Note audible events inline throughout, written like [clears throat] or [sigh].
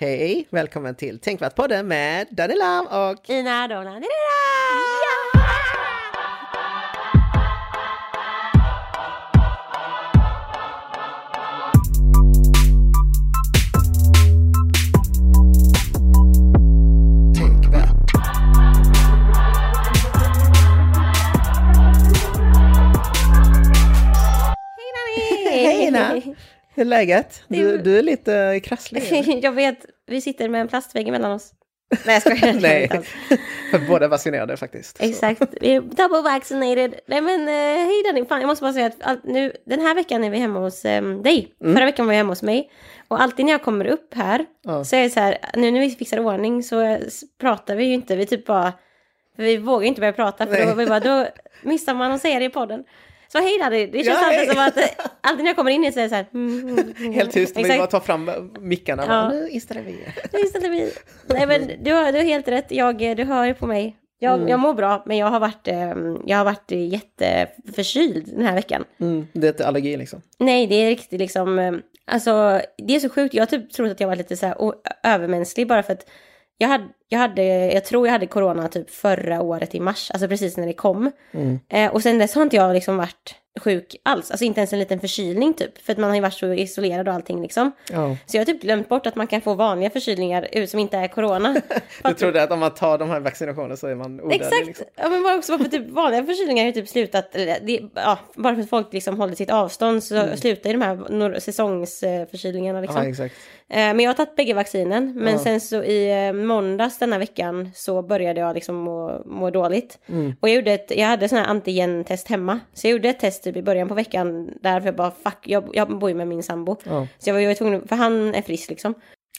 Hej, välkommen till Tänkvärt-podden med Danny Lam och Ina Dolan. Tänkvärt. Hur är läget? Du, du är lite krasslig. [laughs] Jag vet, vi sitter med en plastvägg emellan oss. Nej jag skojar. [laughs] Nej, [laughs] för båda är vaccinerade faktiskt. Exakt, vi är double vaccinated. Nej men eh, hej Danny, fan jag måste bara säga att allt, nu, den här veckan är vi hemma hos eh, dig. Förra veckan var vi hemma hos mig. Och alltid när jag kommer upp här Ja. så är det så här, nu när vi fixar ordning så pratar vi ju inte, vi typ bara, vi vågar inte börja prata för då, vi bara, då missar man att säga det i podden. Så hej Danny, det känns Ja, alltid hej. som att, eh, alltid när jag kommer in så är det så här, mm, mm, mm. [laughs] Helt tyst, vi Exakt. bara tar fram mickarna. Ja. Nu installerar vi. Nu istället vi. Nej men du har, du har helt rätt, jag, du hör ju på mig. Jag, jag mår bra, men jag har varit, eh, jag har varit jätteförkyld den här veckan. Mm, det är inte allergi liksom. Nej, det är riktigt liksom, eh, alltså det är så sjukt. Jag har typ trott att jag var lite så här övermänsklig bara för att jag hade, jag hade, jag tror jag hade corona typ förra året i mars, alltså precis när det kom. Mm. Eh, och sen dess har inte jag liksom varit sjuk alls, alltså inte ens en liten förkylning typ, för att man har ju varit så isolerad och allting liksom. Ja. Så jag har typ glömt bort att man kan få vanliga förkylningar ut som inte är corona. [laughs] Du trodde att om man tar de här vaccinationerna så är man odödlig? Exakt! Liksom. Ja men bara också för typ vanliga förkylningar har typ slutat, det, ja, bara för att folk liksom håller sitt avstånd så slutar ju de här säsongsförkylningarna liksom. Eh, Men jag har tagit bägge vaccinen, men Ja. sen så i eh, måndags denna veckan så började jag liksom må, må dåligt. Mm. Och jag, gjorde ett, jag hade sån här antigentest hemma, så jag gjorde ett test typ i början på veckan därför jag bara fuck, jag, jag bor ju med min sambo. Ja. Så jag var ju tvungen, för han är frisk liksom.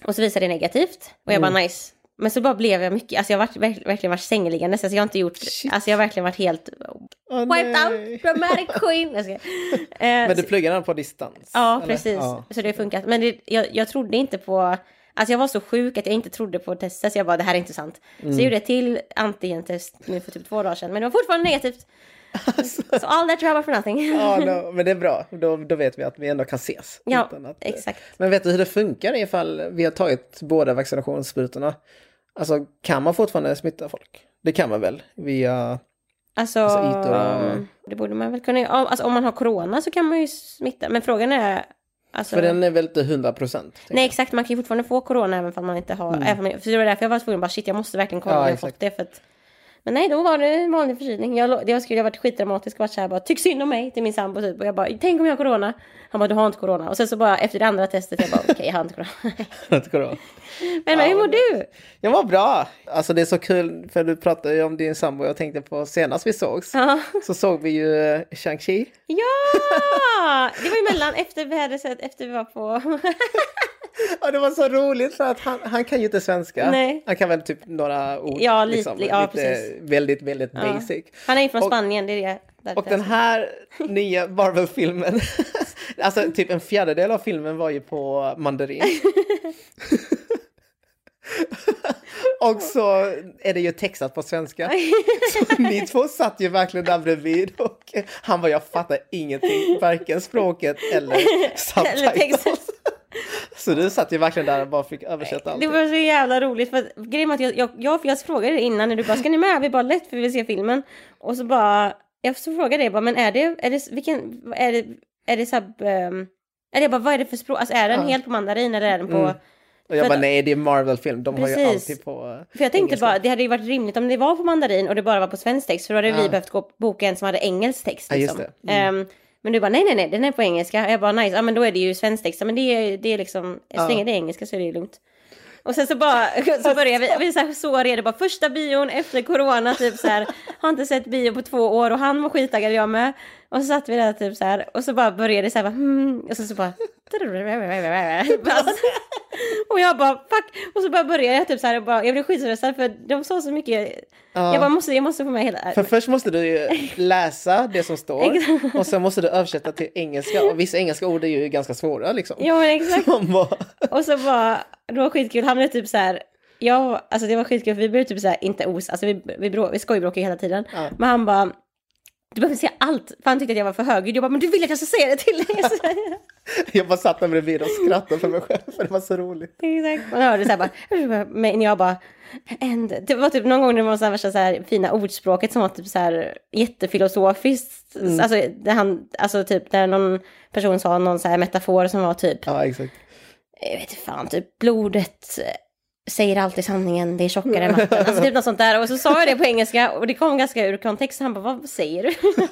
Och så visade det negativt. Och jag Mm. bara nice. Men så bara blev jag mycket, alltså jag har varit, verkligen varit sängeliggande. Så jag har inte gjort, Shit. alltså jag har verkligen varit helt Åh, wiped nej. out, dramatic queen. Ska. [laughs] Eh, Men du pluggar den på distans? Ja, eller? precis. Ja. Så det har funkat. Men det, jag, jag trodde inte på... Alltså jag var så sjuk att jag inte trodde på testet. Så jag bara, det här är inte sant. Mm. Så jag gjorde ett till antigentest nu för typ två dagar sedan. Men det var fortfarande negativt. Så all that drama for nothing. Ja, [laughs] då, men det är bra. Då, då vet vi att vi ändå kan ses. Ja, att, exakt. Men vet du hur det funkar ifall vi har tagit båda vaccinationssprutorna? Alltså, kan man fortfarande smitta folk? Det kan man väl? Via... Alltså, Alltså det borde man väl kunna göra. Alltså om man har corona så kan man ju smitta. Men frågan är... Alltså, För den är väl inte 100 procent? Nej exakt, man kan ju fortfarande få corona även om man inte har... Även, om- för det var därför jag var tvungen att bara shit jag måste verkligen kolla Ja, om jag fått det. För att, men nej, då var det vanlig förkylning. Jag, jag skulle ha varit skitdramatisk och varit såhär bara tyck synd om mig till min sambo typ. Och jag bara tänk om jag har corona. Han bara du har inte corona. Och sen så bara efter det andra testet jag bara okej jag har inte corona. [laughs] Inte corona. [laughs] men, men hur mår du? Jag var bra! Alltså det är så kul, för du pratade ju om din sambo. Jag tänkte på senast vi sågs. Ja. Så såg vi ju eh, Shang-Chi. ja! Det var ju mellan efter vi hade sett, efter vi var på... [laughs] Ja, det var så roligt för att han, han kan ju inte svenska. Nej. Han kan väl typ några ord. Ja, lite, ja, lite precis. Väldigt, väldigt Ja. basic. Han är ju från Och- Spanien, det är det. därför Och den här nya Marvel-filmen, [laughs] alltså typ en fjärdedel av filmen var ju på mandarin. [laughs] och så är det ju textat på svenska. [laughs] Så ni två satt ju verkligen där bredvid och han bara jag fattar ingenting, varken språket eller Eller subtitles. Så du satt ju verkligen där och bara fick översätta Det allting. var så jävla roligt för att, grejen att jag, jag, jag, jag frågade dig innan när du bara ska ni med? Vi bara lätt för vi vill se filmen. Och så bara, jag så frågade jag bara men är det, är det, vilken, är det, är det sub, um, är det bara vad är det för språk? Alltså är den Ja. helt på mandarin eller är den på? Mm. Och jag bara att- nej det är Marvel-film, de har ju Precis. alltid på För jag tänkte engelska. bara, det hade ju varit rimligt om det var på mandarin och det bara var på svensk text. För då hade Ja. vi behövt gå boka en som hade engelsk text. Ja, just Liksom. det. Mm. Ehm, men du bara nej nej nej, den är på engelska. Jag bara nice, ja men då är det ju svensk text. Ja, Men det är, det är liksom, så länge det är engelska så är det ju lugnt. Och sen så bara, [laughs] så börjar vi, vi är så, här, så redo, bara första bion efter corona, typ så här, har inte sett bio på två år och han var skittaggad, jag med. Och så satt vi där typ så här, och så bara började det så här, bara, hmm, och så, så bara, och jag bara fuck, och så bara började jag typ så här, och bara, jag blev skitstressad för de sa så mycket, Ja. jag bara måste, jag måste få med hela, För först måste du ju läsa det som står [laughs] och sen måste du översätta till engelska och vissa engelska ord är ju ganska svåra liksom. ja men exakt. Man bara, Och så bara, det var skitkul, han blev typ så här, ja, alltså det var skitkul för vi började typ så här, inte os, alltså vi, vi, brå, vi skojbråkade hela tiden. Ja. Men han bara, du behöver säga allt, för han tyckte att jag var för högljudd. Jag bara, men du vill att jag ska säga det till dig? [laughs] Jag bara satt där bredvid och skrattade för mig själv för det var så roligt. Exakt. Man hörde så här bara, men jag bara, and, det var typ någon gång det var så här så här fina ordspråket som var typ så här jättefilosofiskt. Alltså, där han, alltså typ där någon person sa någon så här metafor som var typ, Ja, exakt. jag vet inte fan, typ blodet säger alltid sanningen, det är tjockare än vatten. Alltså typ något sånt där. Och så sa jag det på engelska och det kom ganska ur kontext. Han bara, vad säger du? [laughs]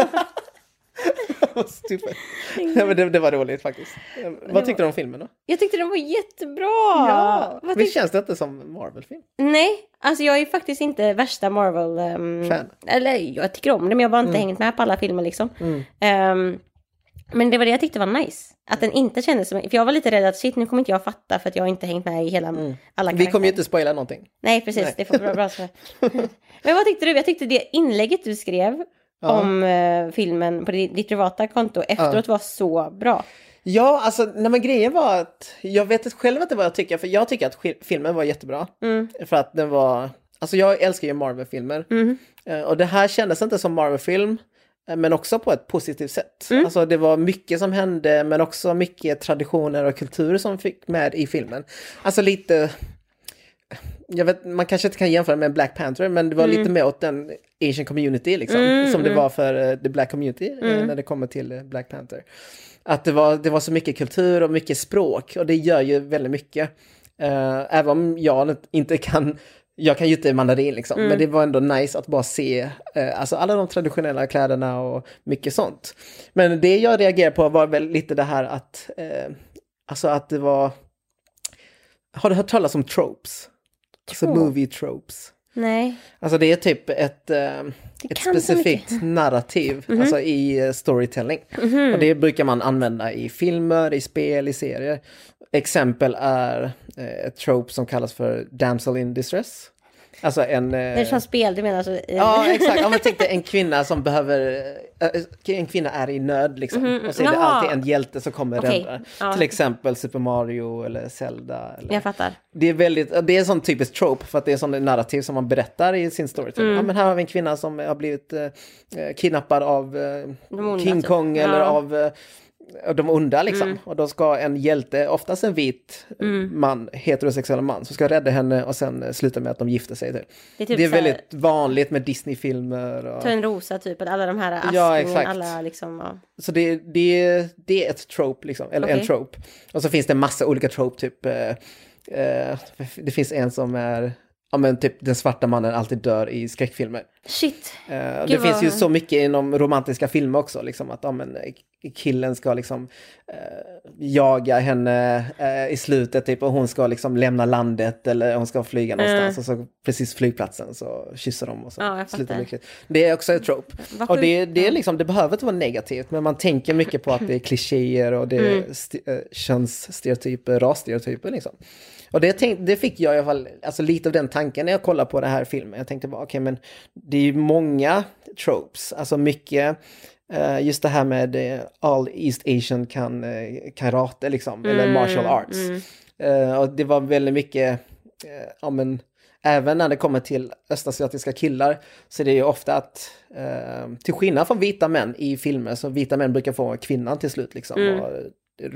Ja, men det, det var roligt faktiskt. Vad tyckte du om filmen då? Jag tyckte den var jättebra. Ja, Vad visst känns det inte som Marvel-film? Nej, alltså jag är faktiskt inte värsta Marvel... ehm, Fan. Eller jag tycker om det, men jag har bara inte Mm. hängt med på alla filmer liksom. Ehm, men det var det jag tyckte var nice. Att den inte kändes som... För jag var lite rädd att shit, nu kommer inte jag fatta för att jag inte hängt med i hela alla Mm. Vi karaktärer. kommer ju inte spoila någonting. Nej, precis. Nej. Det får bra, bra. [laughs] Men vad tyckte du? Jag tyckte det inlägget du skrev Ja. om eh, filmen på ditt, ditt privata konto efteråt var så bra. Ja, alltså nej, men grejen var att jag vet själv inte vad jag tycker, för jag tycker att filmen var jättebra. Mm. För att den var, alltså jag älskar ju Marvel-filmer. Mm. Eh, Och det här kändes inte som Marvel-film, men också på ett positivt sätt. Mm. Alltså det var mycket som hände, men också mycket traditioner och kulturer som fick med i filmen. Alltså lite, jag vet, man kanske inte kan jämföra med Black Panther, men det var lite mer åt den Asian community liksom, Mm, som det mm. var för eh, the Black community eh, när det kommer till eh, Black Panther. Att det var, det var så mycket kultur och mycket språk och det gör ju väldigt mycket. Eh, även om jag inte kan, jag kan ju inte mandarin liksom, men det var ändå nice att bara se eh, alltså alla de traditionella kläderna och mycket sånt. Men det jag reagerade på var väl lite det här att, eh, alltså att det var, har du hört talas om tropes? Alltså movie tropes. Nej. Alltså det är typ ett, eh, ett specifikt mycket. Mhm. narrativ alltså i eh, storytelling. Och det brukar man använda i filmer, i spel, i serier. Exempel är eh, ett trope som kallas för damsel in distress. Alltså en... Eh, som spel, du menar alltså? ja, exakt. Om man tänkte en [laughs] kvinna som behöver... eh, en kvinna är i nöd liksom. Och så är det alltid en hjälte som kommer Okej, rädda. ja. Till exempel Super Mario eller Zelda. Eller... Jag fattar. Det är väldigt, det är en sån typisk trope för att det är sån narrativ som man berättar i sin storytelling. Mm. Ja men här har vi en kvinna som har blivit eh, eh, kidnappad av eh, King typ. Kong eller Ja. av eh, de onda liksom. Och då ska en hjälte, oftast en vit eh, Mm. man, heterosexuell man, som ska rädda henne och sen eh, sluta med att de gifter sig. Typ. Det är typ det är så här- väldigt vanligt med Disney-filmer. Och... Törnrosa typ, alla de här Askungen, Ja, exakt. alla liksom... Ja. Så det, det, det är ett trope, liksom, eller en Okej. trope. Och så finns det en massa olika trope, typ... Eh, eh, det finns en som är, ja men typ den svarta mannen alltid dör i skräckfilmer. Shit. Eh, det Gud, finns ju så mycket inom romantiska filmer också, liksom att ja, men, eh, killen ska liksom eh, jaga henne eh, i slutet typ och hon ska liksom lämna landet eller hon ska flyga någonstans och så precis flygplatsen så kysser de och så Ja, slutar lyckligt. Det är också ett trope. Vad Och det, det, är liksom, det behöver inte vara negativt men man tänker mycket på att det är [laughs] klichéer och det är Mm. st- könsstereotyper, rasstereotyper liksom. Och det, tänk, det fick jag i alla fall, alltså lite av den tanken när jag kollade på den här filmen. Jag tänkte bara, okej men det är ju många tropes, alltså mycket, eh, just det här med eh, all East Asian kan eh, karate liksom, eller Mm, martial arts. Eh, och det var väldigt mycket, ja men, även när det kommer till östasiatiska killar så är det ju ofta att, till skillnad från vita män i filmer, så vita män brukar få kvinnan till slut liksom. Mm. Och,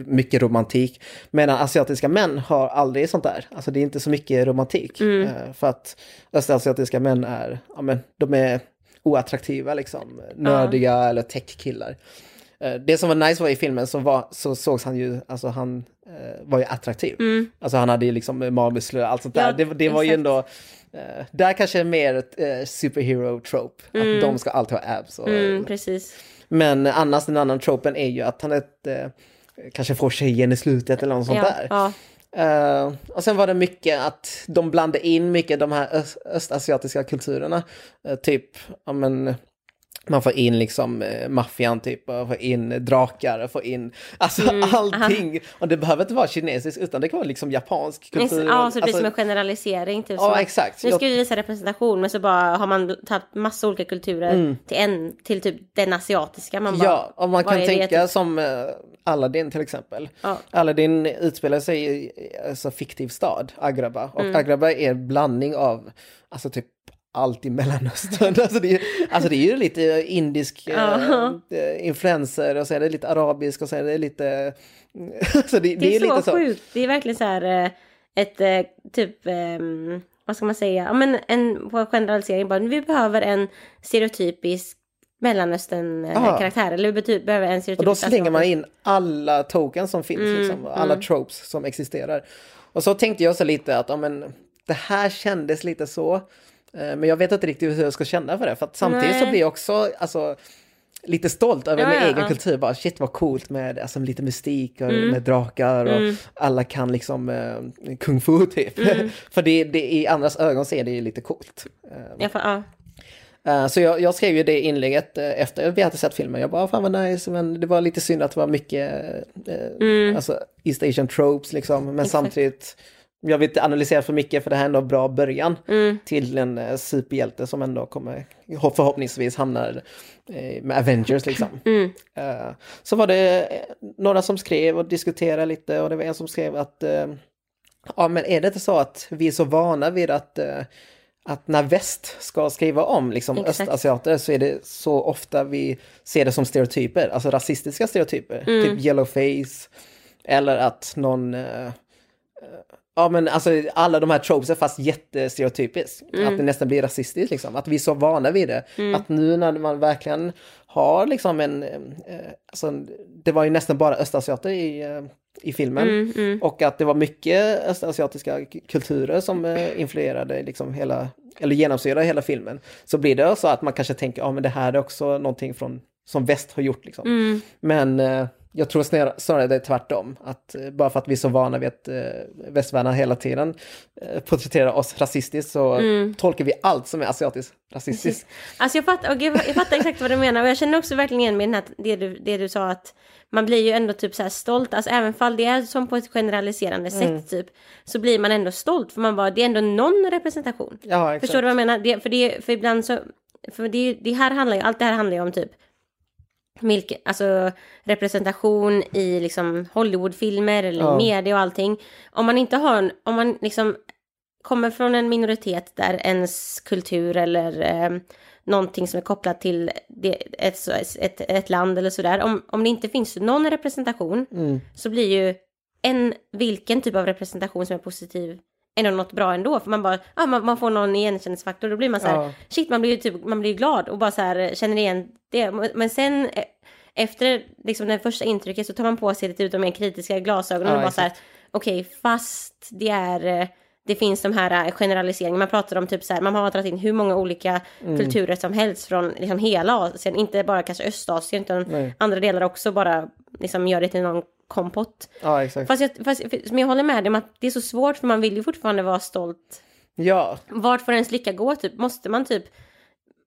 mycket romantik. Medan asiatiska män har aldrig sånt där. Alltså det är inte så mycket romantik. Mm. Eh, för att östasiatiska män är, ja men de är oattraktiva liksom. Nördiga eller tech-killar. Eh, Det som var nice var i filmen så, var, så sågs han ju, alltså han eh, var ju attraktiv. Alltså han hade ju liksom magmuskler och allt sånt där. Mm. Ja, det, det var ju ändå, eh, där kanske är mer ett eh, superhero trope. Att de ska alltid ha abs. Och, Mm, precis. Men annars den annan tropen är ju att han är ett, eh, kanske får tjejen i slutet eller något sånt ja, där. Ja. Eh, och sen var det mycket att de blandade in mycket de här öst, östasiatiska kulturerna. Eh, typ, ja men, man får in liksom uh, maffian typ, och får in drakar, och får in, alltså Mm, allting. Och det behöver inte vara kinesiskt utan det kan vara liksom japansk kultur. Ja, så det blir alltså, som en generalisering. Typ, Ja, exakt. Nu ska vi visa representation, men så bara har man tagit massa olika kulturer till en, till typ den asiatiska. Man bara, Mm. Ja, och man kan är det tänka typ? som uh, Aladdin till exempel. Ja. Aladdin utspelar sig i alltså, fiktiv stad, Agraba. Och Mm. Agraba är en blandning av alltså typ allt i Mellanöstern. [laughs] alltså, det är, alltså det är ju lite indisk [laughs] Ja. eh, influenser och så är det lite arabisk och så är det lite... [laughs] så det, Det är, så lite så. sjukt. Det är verkligen så här eh, ett eh, typ, ehm, vad ska man säga, ja men en på generalisering bara, vi behöver en stereotypisk Mellanöstern eh, eller vi behöver en Och stereotypisk då slänger man asiatisk. in alla tokens som finns, Mm, liksom, och alla tropes som existerar. Och så tänkte jag så lite att ja, men, det här kändes lite så. Eh, Men jag vet inte riktigt hur jag ska känna för det. För att samtidigt så Nej. blir jag också alltså, lite stolt över Ja, min ja, egen ja. kultur. Bara shit vad coolt med alltså, lite mystik och Mm. med drakar och alla kan liksom eh, kung fu typ. Mm. [laughs] för det, det, i andras ögon ser det ju lite coolt. Eh, Ja, för, ja. Eh, Så jag, jag skrev ju det inlägget efter vi hade sett filmen. Jag bara, fan vad nice, men det var lite synd att det var mycket eh, alltså East Asian tropes liksom. Men Exakt. samtidigt, jag vill inte analysera för mycket för det här är ändå en bra början Mm. till en eh, superhjälte som ändå kommer förhoppningsvis hamnar eh, med Avengers liksom. Mm. Eh, så var det eh, några som skrev och diskuterade lite och det var en som skrev att eh, ja men är det inte så att vi är så vana vid att eh, att när väst ska skriva om liksom Exakt. östasiater så är det så ofta vi ser det som stereotyper, alltså rasistiska stereotyper. Mm. Typ yellow face eller att någon Ja men alltså alla de här tropes är fast jättestereotypiskt. Mm. Att det nästan blir rasistiskt liksom. Att vi är så vana vid det. Att nu när man verkligen har liksom en... Eh, alltså, det var ju nästan bara östasiater i, eh, i filmen. Mm, mm. Och att det var mycket östasiatiska kulturer som eh, influerade liksom hela, eller genomsyrade hela filmen. Så blir det så att man kanske tänker, ja men det här är också någonting från, som väst har gjort liksom. Mm. Men eh, jag tror snarare, snarare det är tvärtom. Att eh, bara för att vi är så vana vid att eh, västvärldarna hela tiden eh, porträtterar oss rasistiskt så tolkar vi allt som är asiatiskt rasistiskt. Alltså jag fattar, och jag, fattar exakt vad du menar och jag känner också verkligen igen den här, det, du, det du sa att man blir ju ändå typ så här stolt, alltså även fall det är som på ett generaliserande Mm. sätt typ, så blir man ändå stolt för man bara, det är ändå någon representation. Ja. Förstår du vad jag menar? Det, för, det, för ibland så, för det, det här handlar ju, allt det här handlar ju om typ vilken, alltså representation i liksom Hollywoodfilmer eller Ja. media och allting. Om man inte har, en- om man liksom kommer från en minoritet där ens kultur eller eh, någonting som är kopplat till det, ett, ett, ett land eller sådär. Om, om det inte finns någon representation Mm. så blir ju en, vilken typ av representation som är positiv ändå något bra ändå. För man bara, ja, man, man får någon igenkänningsfaktor. Då blir man så här, Ja. shit man blir ju typ, man blir glad och bara så här känner igen det. Men sen eh, efter liksom det första intrycket så tar man på sig lite utav mer kritiska glasögon Ja, och bara så här, okej fast det är eh, det finns de här eh, generaliseringarna, man pratar om typ så här, man har dragit in hur många olika Mm. kulturer som helst från liksom hela Asien, inte bara kanske Östasien utan Nej. andra delar också bara liksom gör det till någon kompott. Ja, exakt. Fast jag, fast, men jag håller med dig om att det är så svårt för man vill ju fortfarande vara stolt. Ja, Vart får ens lycka gå typ? Måste man typ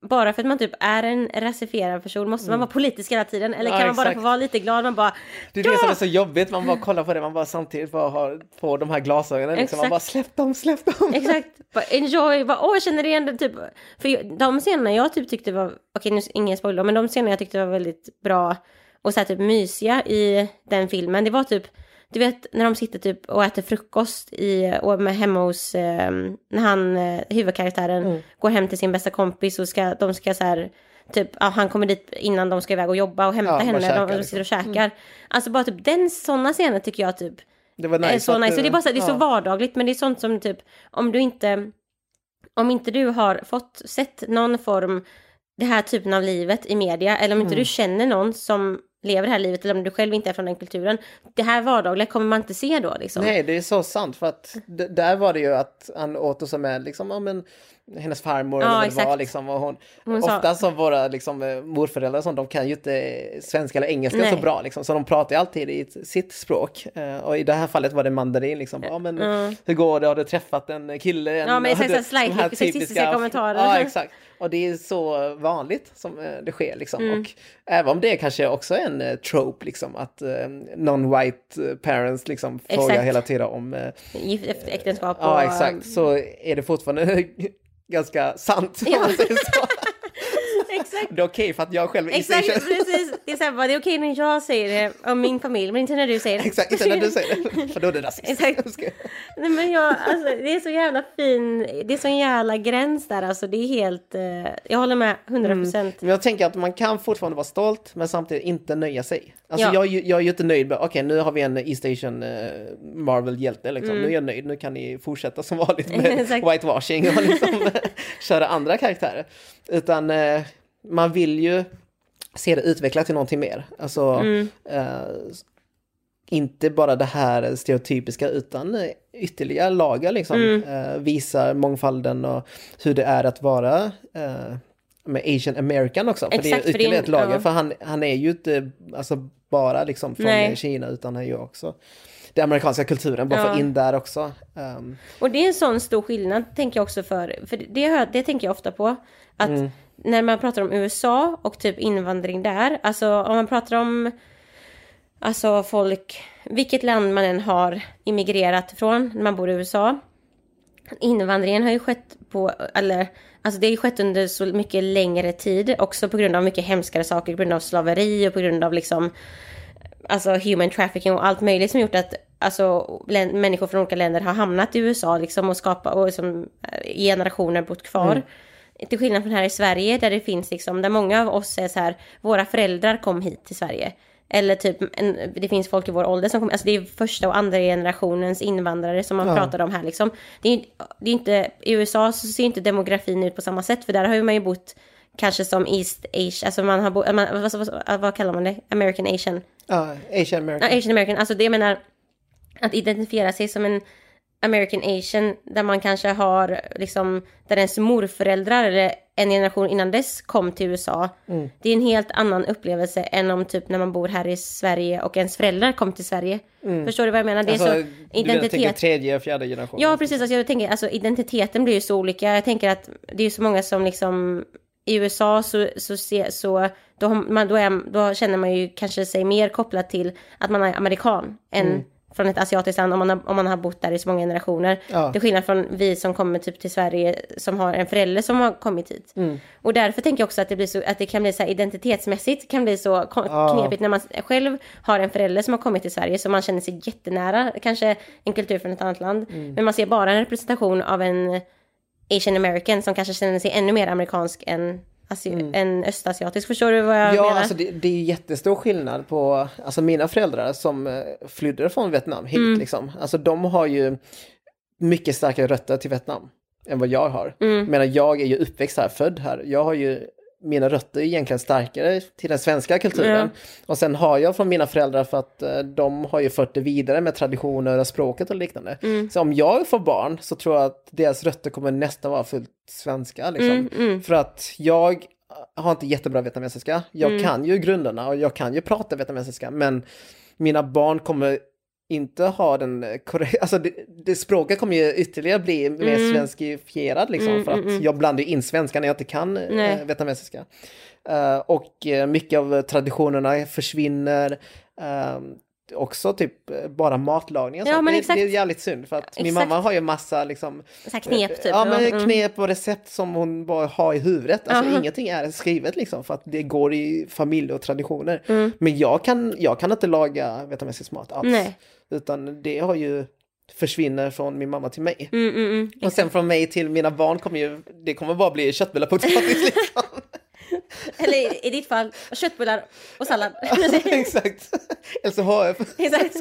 bara för att man typ är en rasifierad person, måste man vara politisk hela tiden? Eller Mm. Ja, kan man bara få vara lite glad? Man bara, det är det som är så jobbigt, man bara kollar på det, man bara samtidigt bara har på de här glasögonen liksom. Man bara släpp dem, släpp dem. exakt, bara enjoy, bara, åh jag känner igen det typ. För de scenerna jag typ tyckte var, okej nu ingen spoiler, men de scenerna jag tyckte var väldigt bra och så här typ mysiga i den filmen, det var typ du vet när de sitter typ och äter frukost i, och med hemma hos, eh, när han, eh, huvudkaraktären, Mm. går hem till sin bästa kompis och ska, de ska så här, typ, ja, han kommer dit innan de ska iväg och jobba och hämta Ja, henne, käka, de, de liksom. sitter och käkar. Alltså bara typ den, sådana scener tycker jag typ Det var är nice. så att nice. Och det är bara så, det är så ja. vardagligt men det är sånt som typ om du inte om inte du har fått sett någon form det här typen av livet i media eller om inte Mm. du känner någon som lever det här livet eller om du själv inte är från den kulturen det här vardagliga kommer man inte se då liksom. Nej, det är så sant för att där var det ju att han åt och som är liksom, ja men hennes farmor Ja, eller vad exakt. var liksom och hon, Hon ofta som våra liksom eh, morföräldrar sånt, de kan ju inte svenska eller engelska Nej. så bra liksom, så de pratar ju alltid i sitt språk. Eh, och i det här fallet var det mandarin liksom, ja men hur går det, har du träffat en kille? En, Ja, men så- du- de här sexistiska kommentarer. Ja, exakt. Och det är så vanligt som eh, det sker liksom. Mm. Och även om det kanske också är en eh, trope liksom, att eh, non-white parents liksom frågar Exakt. hela tiden om eh, äktenskap och... Ja, exakt. Så är det fortfarande [laughs] ganska sant. Ja. [laughs] Exakt. Det är okej för att jag själv Exakt, Asian. precis. Det är, så här, bara, det är okej när jag säger det om min familj, men inte när du säger det. Exakt, inte när du säger det, [laughs] för då är det rasism. Exakt. Nej, men jag, alltså, det är så jävla fin, det är så en jävla gräns där. Alltså, det är helt, eh, jag håller med 100 procent. Men jag tänker att man kan fortfarande vara stolt, men samtidigt inte nöja sig. Alltså Ja. jag, jag är ju inte nöjd med, okej nu har vi en East Asian eh, Marvel-hjälte liksom. Nu är jag nöjd, nu kan ni fortsätta som vanligt med [laughs] Mm. Whitewashing och liksom [laughs] köra andra karaktärer. Utan eh, man vill ju se det utvecklas till någonting mer. Alltså, Mm. eh, inte bara det här stereotypiska utan ytterligare lager liksom. Mm. Eh, visar mångfalden och hur det är att vara eh, med Asian American också. För Exakt, det för det är ytterligare ett lager. ja. För han, han är ju inte alltså, bara liksom från Nej. Kina utan han är ju också den amerikanska kulturen. Bara Ja. få in där också. Um, Och det är en sån stor skillnad, tänker jag också för, för det, det tänker jag ofta på. Att när man pratar om USA och typ invandring där, alltså om man pratar om alltså folk, vilket land man än har immigrerat från när man bor i USA. Invandringen har ju skett på, eller alltså det har ju skett under så mycket längre tid, också på grund av mycket hemskare saker, på grund av slaveri och på grund av liksom alltså human trafficking och allt möjligt som gjort att alltså, län- människor från olika länder har hamnat i USA liksom och skapat och liksom, eh, generationer bott kvar. Mm. Till skillnad från här i Sverige där det finns liksom, där många av oss är så här, våra föräldrar kom hit till Sverige. Eller typ, en, det finns folk i vår ålder som kommer, alltså det är första och andra generationens invandrare som man Ja. pratar om här liksom. Det är, det är inte, i USA så ser inte demografin ut på samma sätt för där har ju man ju bott kanske som East Asia, alltså man har bo, man, vad, vad, vad kallar man det? American Asian. ja, Asian American. Ja, Asian American, alltså det menar att identifiera sig som en American Asian där man kanske har liksom där ens morföräldrar eller en generation innan dess kom till USA. Mm. Det är en helt annan upplevelse än om typ när man bor här i Sverige och ens föräldrar kom till Sverige. Förstår du vad jag menar? Det är alltså, så Du menar, tänker identitet. tredje, fjärde generation. Ja, precis. Alltså, jag tänker, alltså, identiteten blir ju så olika. Jag tänker att det är så många som liksom i USA så, så, se, så då, man, då, är, då känner man ju kanske sig mer kopplat till att man är amerikan än från ett asiatiskt land om man, har, om man har bott där i så många generationer. Ja. Till skillnad från vi som kommer typ till Sverige som har en förälder som har kommit hit. Och därför tänker jag också att det, blir så, att det kan bli så här identitetsmässigt kan bli så Ja. knepigt när man själv har en förälder som har kommit till Sverige så man känner sig jättenära kanske en kultur från ett annat land. Men man ser bara en representation av en Asian American som kanske känner sig ännu mer amerikansk än, asi- än östasiatisk. Förstår du vad jag Ja, menar? alltså det, det är ju jättestor skillnad på alltså mina föräldrar som eh, flydde från Vietnam hit. Mm. Liksom. Alltså de har ju mycket starkare rötter till Vietnam än vad jag har. Mm. Men jag är ju uppväxt här, född här. Jag har ju mina rötter är egentligen starkare till den svenska kulturen. Ja. Och sen har jag från mina föräldrar för att eh, de har ju fört det vidare med traditioner och språket och liknande. Mm. Så om jag får barn så tror jag att deras rötter kommer nästan vara fullt svenska. Liksom. Mm, För att jag har inte jättebra vietnamesiska. Jag Mm. kan ju grunderna och jag kan ju prata vietnamesiska. Men mina barn kommer inte ha den korrekta, [laughs] alltså det, det språket kommer ju ytterligare bli mer Mm. svenskifierad liksom. Mm, för att mm, mm. jag blandar in svenska när jag inte kan eh, vietnamesiska. Eh, och eh, mycket av traditionerna försvinner. Eh, också typ eh, bara matlagning och Ja, men det, exakt. det är jävligt synd för att min Exakt. mamma har ju massa liksom Så knep typ. Ja, men Mm. knep och recept som hon bara har i huvudet. Alltså Aha. ingenting är skrivet liksom för att det går i familj och traditioner. Mm. Men jag kan, jag kan inte laga vietnamesisk mat alls. Nej. Utan det har ju försvinner från min mamma till mig. Mm, mm, mm. Och sen från mig till mina barn kommer ju, det kommer bara bli köttbullar på potatis liksom. [laughs] Eller i, i ditt fall, köttbullar och sallad. [laughs] Exakt. [laughs] LCHF. Exakt.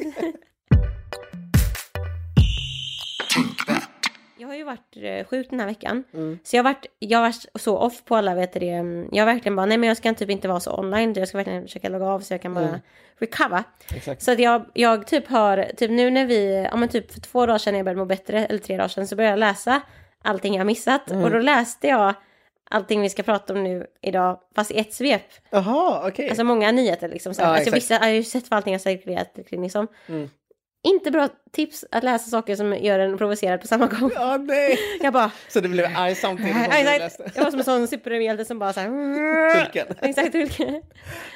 Jag har ju varit eh, sjuk den här veckan. Mm. Så jag har, varit, jag varit så off på alla, vet du det. mm, Jag har verkligen bara, nej men jag ska typ inte vara så online. Jag ska verkligen försöka logga av så jag kan bara Mm. recover. Exakt. Så att jag, jag typ har, typ nu när vi, ja men typ för två dagar sedan när jag började må bättre, eller tre dagar sedan, så började jag läsa allting jag missat. Mm. Och då läste jag allting vi ska prata om nu idag, fast i ett svep. Jaha, okej. Alltså många nyheter liksom. Så. Ja, alltså, exakt. vissa, jag har ju sett vad allting har cirkulerat kring liksom. Mm. Inte bra tips att läsa saker som gör en provocerad på samma gång. Ja, nej. [laughs] Jag bara, Så det blev arg samtidigt som du läste. jag var som en sån superhjälte som bara så här. Hulken. [laughs] Exakt, Hulken.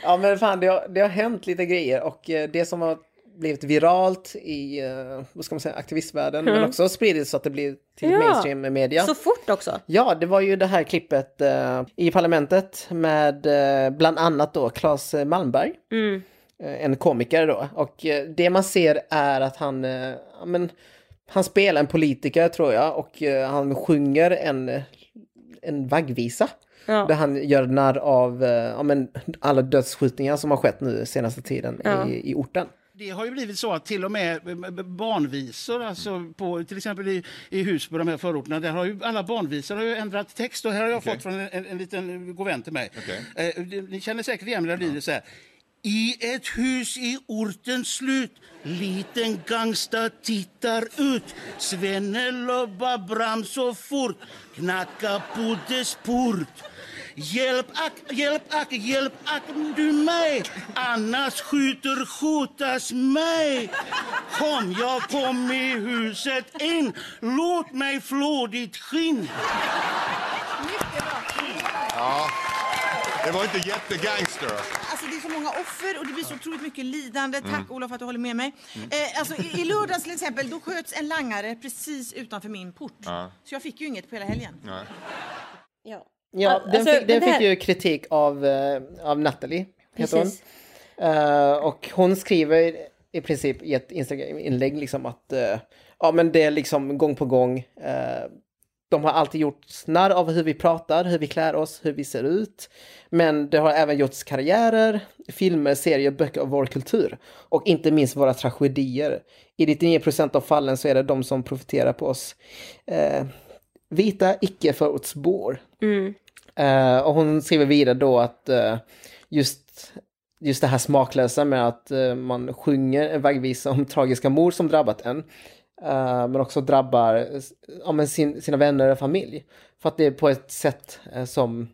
Ja men fan det har, det har hänt lite grejer och eh, det som har blivit viralt i, uh, vad ska man säga, aktivistvärlden, mm. men också spridits så att det blir till ja, mainstream media. Så fort också? Ja, det var ju det här klippet uh, i parlamentet med uh, bland annat då Claes Malmberg. Mm. En komiker då. Och det man ser är att han, ja men, han spelar en politiker tror jag och han sjunger en, en vaggvisa. Ja. Där han gör narr av ja, men, alla dödsskjutningar som har skett nu senaste tiden ja. i, i orten. Det har ju blivit så att till och med barnvisor, alltså på, till exempel i, i Husby, de här förorterna, där har ju alla barnvisor har ju ändrat text. Och här har jag okay. fått från en, en, liten god vän till mig. Okay. Eh, ni känner säkert igen det, det så här. I ett hus i ortens slut. Liten gangsta tittar ut. Svenne lobbar bram så fort. Knacka på dess port. Hjälp ack, hjälp ack, hjälp ack du mig. Annars skjuter skjutas mig. Kom, jag kom i huset in. Låt mig flå ditt skinn. Ja. Det var inte jättegangster. Alltså det är så många offer och det blir så otroligt mycket lidande. Tack mm. Olof för att du håller med mig. Mm. Eh, alltså, i, I lördags till exempel, då sköts en langare precis utanför min port. Ja. Så jag fick ju inget på hela helgen. Ja. Ja. Ja, den, alltså, fick, den fick ju kritik av, uh, av Natalie, heter hon. Uh, och hon skriver i princip i ett Instagram-inlägg liksom att uh, ja, men det är liksom gång på gång. De har alltid gjort narr av hur vi pratar, hur vi klär oss, hur vi ser ut. Men det har även gjorts karriärer, filmer, serier, böcker av vår kultur. Och inte minst våra tragedier. I 99% av fallen så är det de som profiterar på oss vita icke-förortsbor. Mm. Uh, och hon skriver vidare då att uh, just, just det här smaklösa med att uh, man sjunger en vaggvisa om tragiska mord som drabbat en. Men också drabbar ja, men sin, sina vänner och familj. För att det är på ett sätt som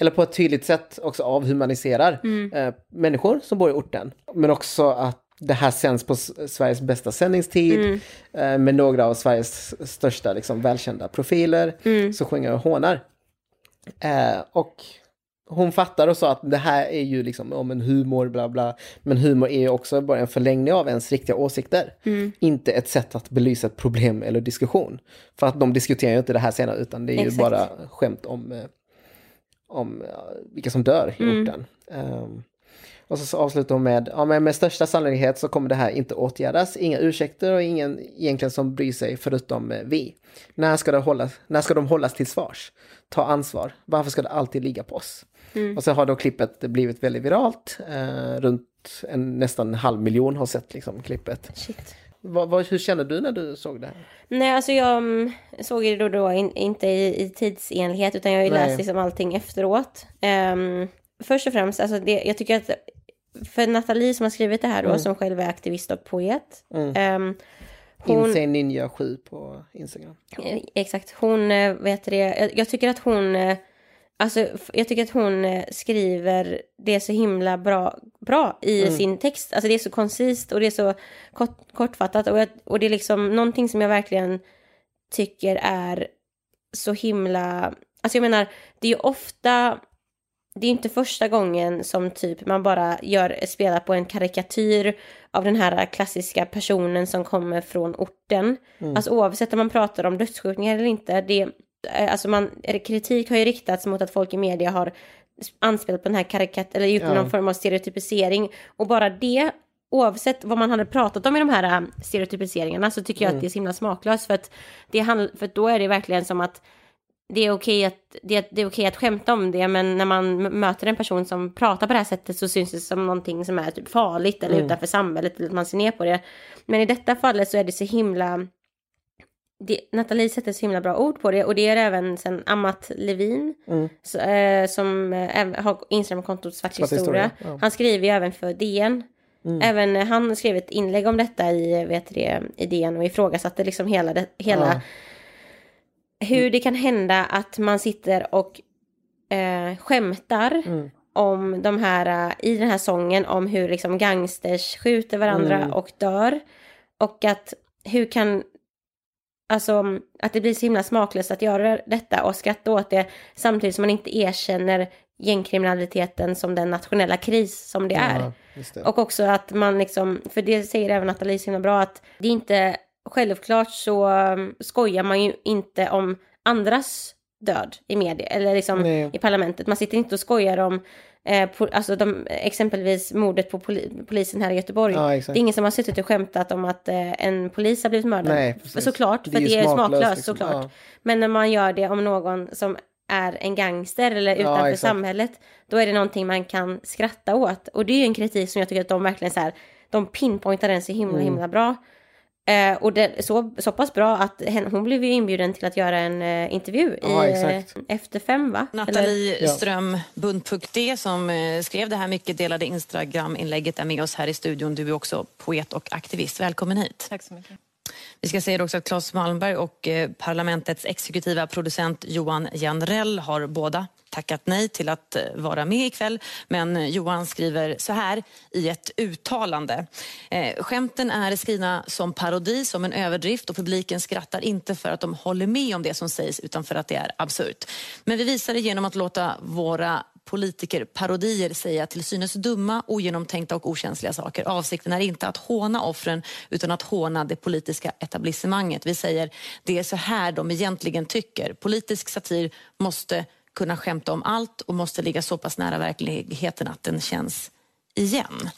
eller på ett tydligt sätt också avhumaniserar mm. människor som bor i orten. Men också att det här sänds på Sveriges bästa sändningstid mm. eh, med några av Sveriges största liksom, välkända profiler mm. som sjunger och hånar. Eh, och hon fattar och sa att det här är ju liksom om en humor, bla bla. Men humor är ju också bara en förlängning av ens riktiga åsikter. Mm. Inte ett sätt att belysa ett problem eller diskussion. För att de diskuterar ju inte det här senare utan det är Exakt. ju bara skämt om, eh, om vilka som dör i mm. orten. Um, och så avslutar hon med, ja men med största sannolikhet så kommer det här inte åtgärdas. Inga ursäkter och ingen egentligen som bryr sig förutom eh, vi. När ska, det hållas, när ska de hållas till svars? Ta ansvar. Varför ska det alltid ligga på oss? Mm. Och så har då klippet blivit väldigt viralt. Eh, runt en, nästan en halv miljon har sett liksom, klippet. Shit. Vad, vad, hur känner du när du såg det här? Nej, alltså jag mm, såg det då, då in, inte i, i tidsenlighet utan jag har ju läst liksom allting efteråt. Um, först och främst, alltså det, jag tycker att för Nathalie som har skrivit det här då, mm. som själv är aktivist och poet. Mm. Um, hon, Insane Ninja 7 på Instagram. Eh, exakt, hon eh, vet det. Jag, jag tycker att hon, eh, alltså jag tycker att hon skriver det så himla bra, bra i mm. sin text. Alltså det är så koncist och det är så kort, kortfattat och, jag, och det är liksom någonting som jag verkligen tycker är så himla, alltså jag menar, det är ju ofta det är inte första gången som typ man bara gör, spelar på en karikatyr av den här klassiska personen som kommer från orten. Mm. Alltså oavsett om man pratar om dödsskjutningar eller inte. Det, eh, alltså man, kritik har ju riktats mot att folk i media har anspelat på den här karikat eller gjort ja. någon form av stereotypisering. Och bara det, oavsett vad man hade pratat om i de här eh, stereotypiseringarna så tycker jag mm. att det är så himla smaklöst. För att, det handl, för då är det verkligen som att det är okej att, det, det, är okej att skämta om det, men när man möter en person som pratar på det här sättet så syns det som någonting som är typ farligt eller mm. utanför samhället, eller att man ser ner på det. Men i detta fallet så är det så himla... Det, Nathalie sätter så himla bra ord på det och det är även sen Amat Levin mm. så, äh, som äh, har Instagramkontot Svart, Svart historia. Ja. Han skriver ju även för DN. Mm. Även han skrev ett inlägg om detta i, vet det, i DN och ifrågasatte liksom hela, det, hela ja hur det kan hända att man sitter och eh, skämtar mm. om de här, i den här sången om hur liksom gangsters skjuter varandra mm. och dör. Och att hur kan, alltså att det blir så himla smaklöst att göra detta och skratta åt det samtidigt som man inte erkänner gängkriminaliteten som den nationella kris som det är. Ja, just det. Och också att man liksom, för det säger även Nathalie så himla bra, att det är inte, självklart så um, skojar man ju inte om andras död i media, eller liksom Nej. i parlamentet. Man sitter inte och skojar om eh, po- alltså de, exempelvis mordet på poli- polisen här i Göteborg. Ja, det är ingen som har suttit och skämtat om att eh, en polis har blivit mördad. Nej, såklart, för Det är det är smaklöst, smaklöst liksom. såklart. Ja. Men när man gör det om någon som är en gangster eller utanför exakt. samhället, då är det någonting man kan skratta åt. Och det är ju en kritik som jag tycker att de verkligen så här, de pinpointar den så himla Mm. himla bra. Eh, och det, så, så pass bra att hen, hon blev ju inbjuden till att göra en eh, intervju Ja, i exakt. eh, Efter fem va? Eller- Nathalie Ja. Ström Bunt.d som eh, skrev det här mycket delade Instagram-inlägget är med oss här i studion. Du är också poet och aktivist. Välkommen hit. Tack så mycket. Vi ska säga också att Claes Malmberg och eh, parlamentets exekutiva producent Johan Janrell har båda tackat nej till att eh, vara med ikväll. Men Johan skriver så här i ett uttalande. Eh, skämten är skrivna som parodi, som en överdrift och publiken skrattar inte för att de håller med om det som sägs utan för att det är absurt. Men vi visar det genom att låta våra politiker parodier säga till synes dumma, ogenomtänkta och okänsliga saker. Avsikten är inte att håna offren utan att håna det politiska etablissemanget. Vi säger det är så här de egentligen tycker. Politisk satir måste kunna skämta om allt och måste ligga så pass nära verkligheten att den känns igen.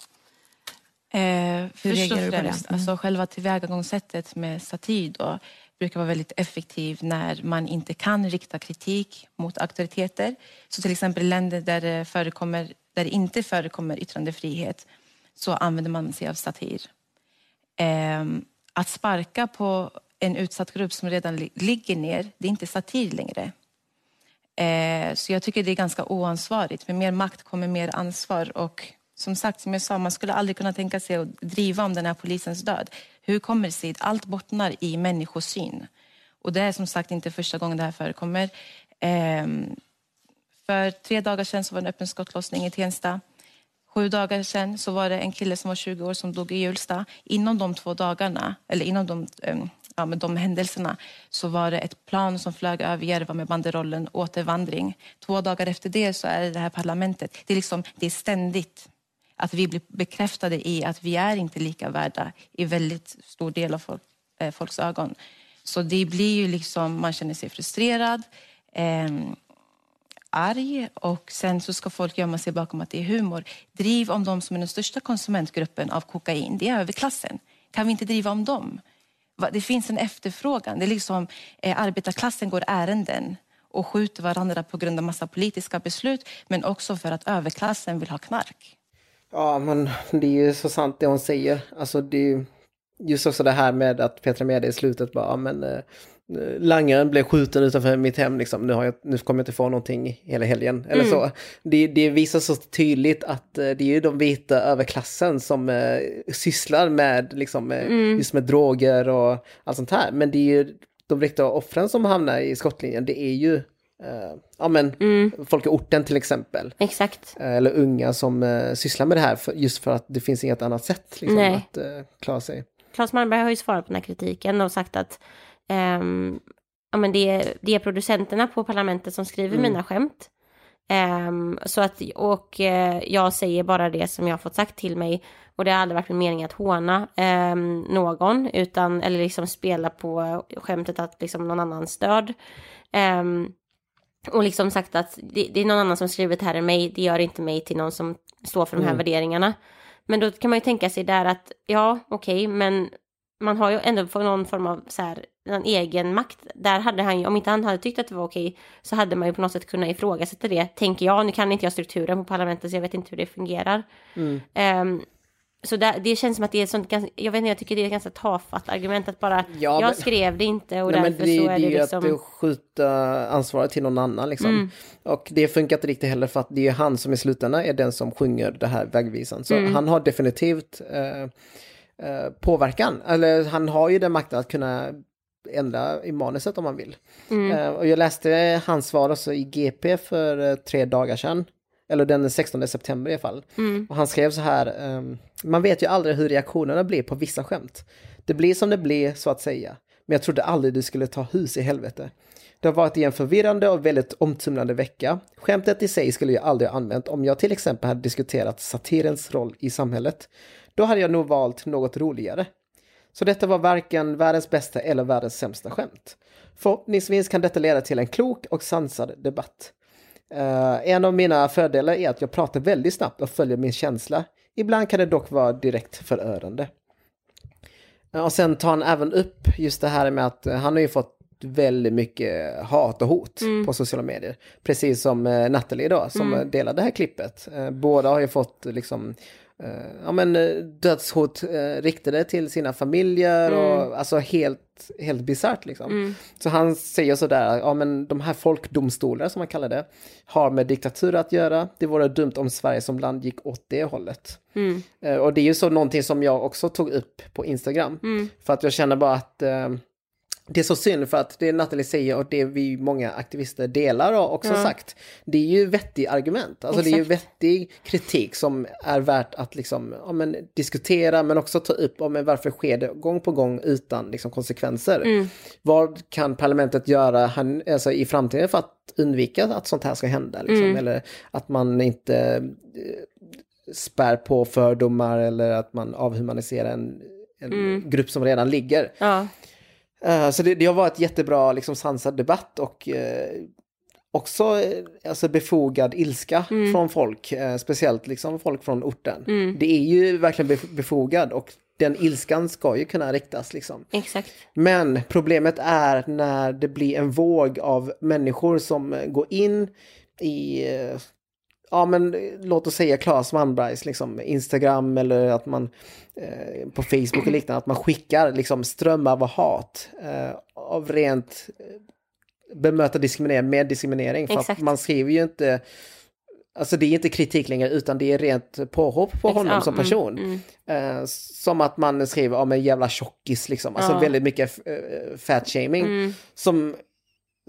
Eh, och reagerar du på det? Mm. alltså själva tillvägagångssättet med satir då, brukar vara väldigt effektiv när man inte kan rikta kritik mot auktoriteter. Så till exempel länder där det, förekommer, där det inte förekommer yttrandefrihet så använder man sig av satir. Eh, att sparka på en utsatt grupp som redan li- ligger ner, det är inte satir längre. Eh, så jag tycker det är ganska oansvarigt. Med mer makt kommer mer ansvar. Och som sagt, som jag sa, man skulle aldrig kunna tänka sig att driva om den här polisens död. Hur kommer det sig? Allt bottnar i människosyn. Och det är som sagt inte första gången det här förekommer. Eh, för tre dagar sedan så var det en öppen skottlossning i Tensta. Sju dagar sedan så var det en kille som var 20 år som dog i Hjulsta. Inom de två dagarna, eller inom de, ehm, ja, med de händelserna, så var det ett plan som flög över Järva med banderollen återvandring. Två dagar efter det så är det det här parlamentet. Det är, liksom, det är ständigt att vi blir bekräftade i att vi är inte lika värda i väldigt stor del av folk, eh, folks ögon. Så det blir ju liksom, man känner sig frustrerad. eh, arg och sen så ska folk gömma sig bakom att det är humor. Driv om de som är den största konsumentgruppen av kokain, det är överklassen. Kan vi inte driva om dem? Det finns en efterfrågan. Det är liksom, eh, arbetarklassen går ärenden och skjuter varandra på grund av massa politiska beslut men också för att överklassen vill ha knark. Ja, men det är ju så sant det hon säger. Alltså det är ju just också det här med att Petra Mede i slutet bara, men eh, langaren blev skjuten utanför mitt hem liksom. Nu, har jag, nu kommer jag inte få någonting hela helgen. Eller så. Det, det visar så tydligt att eh, det är ju de vita överklassen som eh, sysslar med liksom, eh, just med droger och allt sånt här. Men det är ju de riktiga offren som hamnar i skottlinjen. Det är ju eh, ja, men, folk i orten till exempel. Exakt. Eller unga som eh, sysslar med det här för, just för att det finns inget annat sätt liksom, att klara sig. Claes Malmberg har ju svarat på den här kritiken och sagt att ehm, ja, men det, är, det är producenterna på parlamentet som skriver mina skämt. Ehm, så att, och eh, jag säger bara det som jag har fått sagt till mig. Och det har aldrig varit min mening att håna ehm, någon, utan, eller liksom spela på skämtet att liksom någon annans död. Ehm, och liksom sagt att det, det är någon annan som skrivit det här än mig, det gör inte mig till någon som står för de här värderingarna. Men då kan man ju tänka sig där att, ja okej, men man har ju ändå någon form av så här, en egen makt. Där hade han ju, om inte han hade tyckt att det var okej, så hade man ju på något sätt kunnat ifrågasätta det, tänker jag. Nu kan inte jag strukturen på parlamentet, så jag vet inte hur det fungerar. Ehm, så där, det känns som att det är ett sånt, jag vet inte, jag tycker det är ett ganska tafatt argument att bara, Ja, jag men- skrev det inte och Nej, därför det, så det är är det ju liksom... att skjuta ansvaret till någon annan liksom. Och det funkar inte riktigt heller för att det är ju han som i slutändan är den som sjunger det här vägvisan. Så han har definitivt eh, eh, påverkan, eller han har ju den makten att kunna ändra i manuset om man vill. Eh, och jag läste hans svar också i GP för eh, tre dagar sedan. Eller den 16 september i alla fall. Och han skrev så här, ehm, man vet ju aldrig hur reaktionerna blir på vissa skämt. Det blir som det blir så att säga. Men jag trodde aldrig det skulle ta hus i helvete. Det har varit en förvirrande och väldigt omtumlande vecka. Skämtet i sig skulle jag aldrig ha använt om jag till exempel hade diskuterat satirens roll i samhället. Då hade jag nog valt något roligare. Så detta var varken världens bästa eller världens sämsta skämt. Förhoppningsvis kan detta leda till en klok och sansad debatt. Uh, en av mina fördelar är att jag pratar väldigt snabbt och följer min känsla. Ibland kan det dock vara direkt förödande. Uh, och sen tar han även upp just det här med att uh, han har ju fått väldigt mycket hat och hot mm. på sociala medier. Precis som Natalie då, som mm. delade det här klippet. båda har ju fått liksom ja men dödshot uh, riktade till sina familjer mm. och alltså helt, helt bisarrt liksom. Mm. Så han säger sådär, ja men de här folkdomstolar som man kallar det, har med diktatur att göra. Det vore dumt om Sverige som land gick åt det hållet. Mm. Och det är ju så någonting som jag också tog upp på Instagram. Mm. För att jag känner bara att det är så synd för att det Nathalie säger och det vi många aktivister delar och också ja. sagt. Det är ju vettig argument, alltså Exakt. det är ju vettig kritik som är värt att liksom, ja, men, diskutera men också ta upp om varför sker det gång på gång utan liksom, konsekvenser. Mm. Vad kan parlamentet göra han, alltså, i framtiden för att undvika att sånt här ska hända? Liksom? Mm. Eller att man inte eh, spär på fördomar eller att man avhumaniserar en, en mm. grupp som redan ligger. Ja. Uh, så det, det har varit jättebra liksom, sansad debatt och uh, också uh, alltså, befogad ilska mm. från folk, speciellt liksom folk från orten. Mm. Det är ju verkligen befogad och den ilskan ska ju kunna riktas liksom. Exakt. Men problemet är när det blir en våg av människor som går in i ja men låt oss säga Claes Malmbergs liksom Instagram eller att man eh, på Facebook och liknande, att man skickar liksom strömmar av hat eh, av rent eh, bemöta diskriminering med diskriminering. För att man skriver ju inte Alltså det är inte kritik längre utan det är rent påhopp på honom ja, som mm, person. Mm, mm. Uh, som att man skriver om en jävla tjockis liksom. Alltså ja. väldigt mycket uh, fat shaming. Mm. Som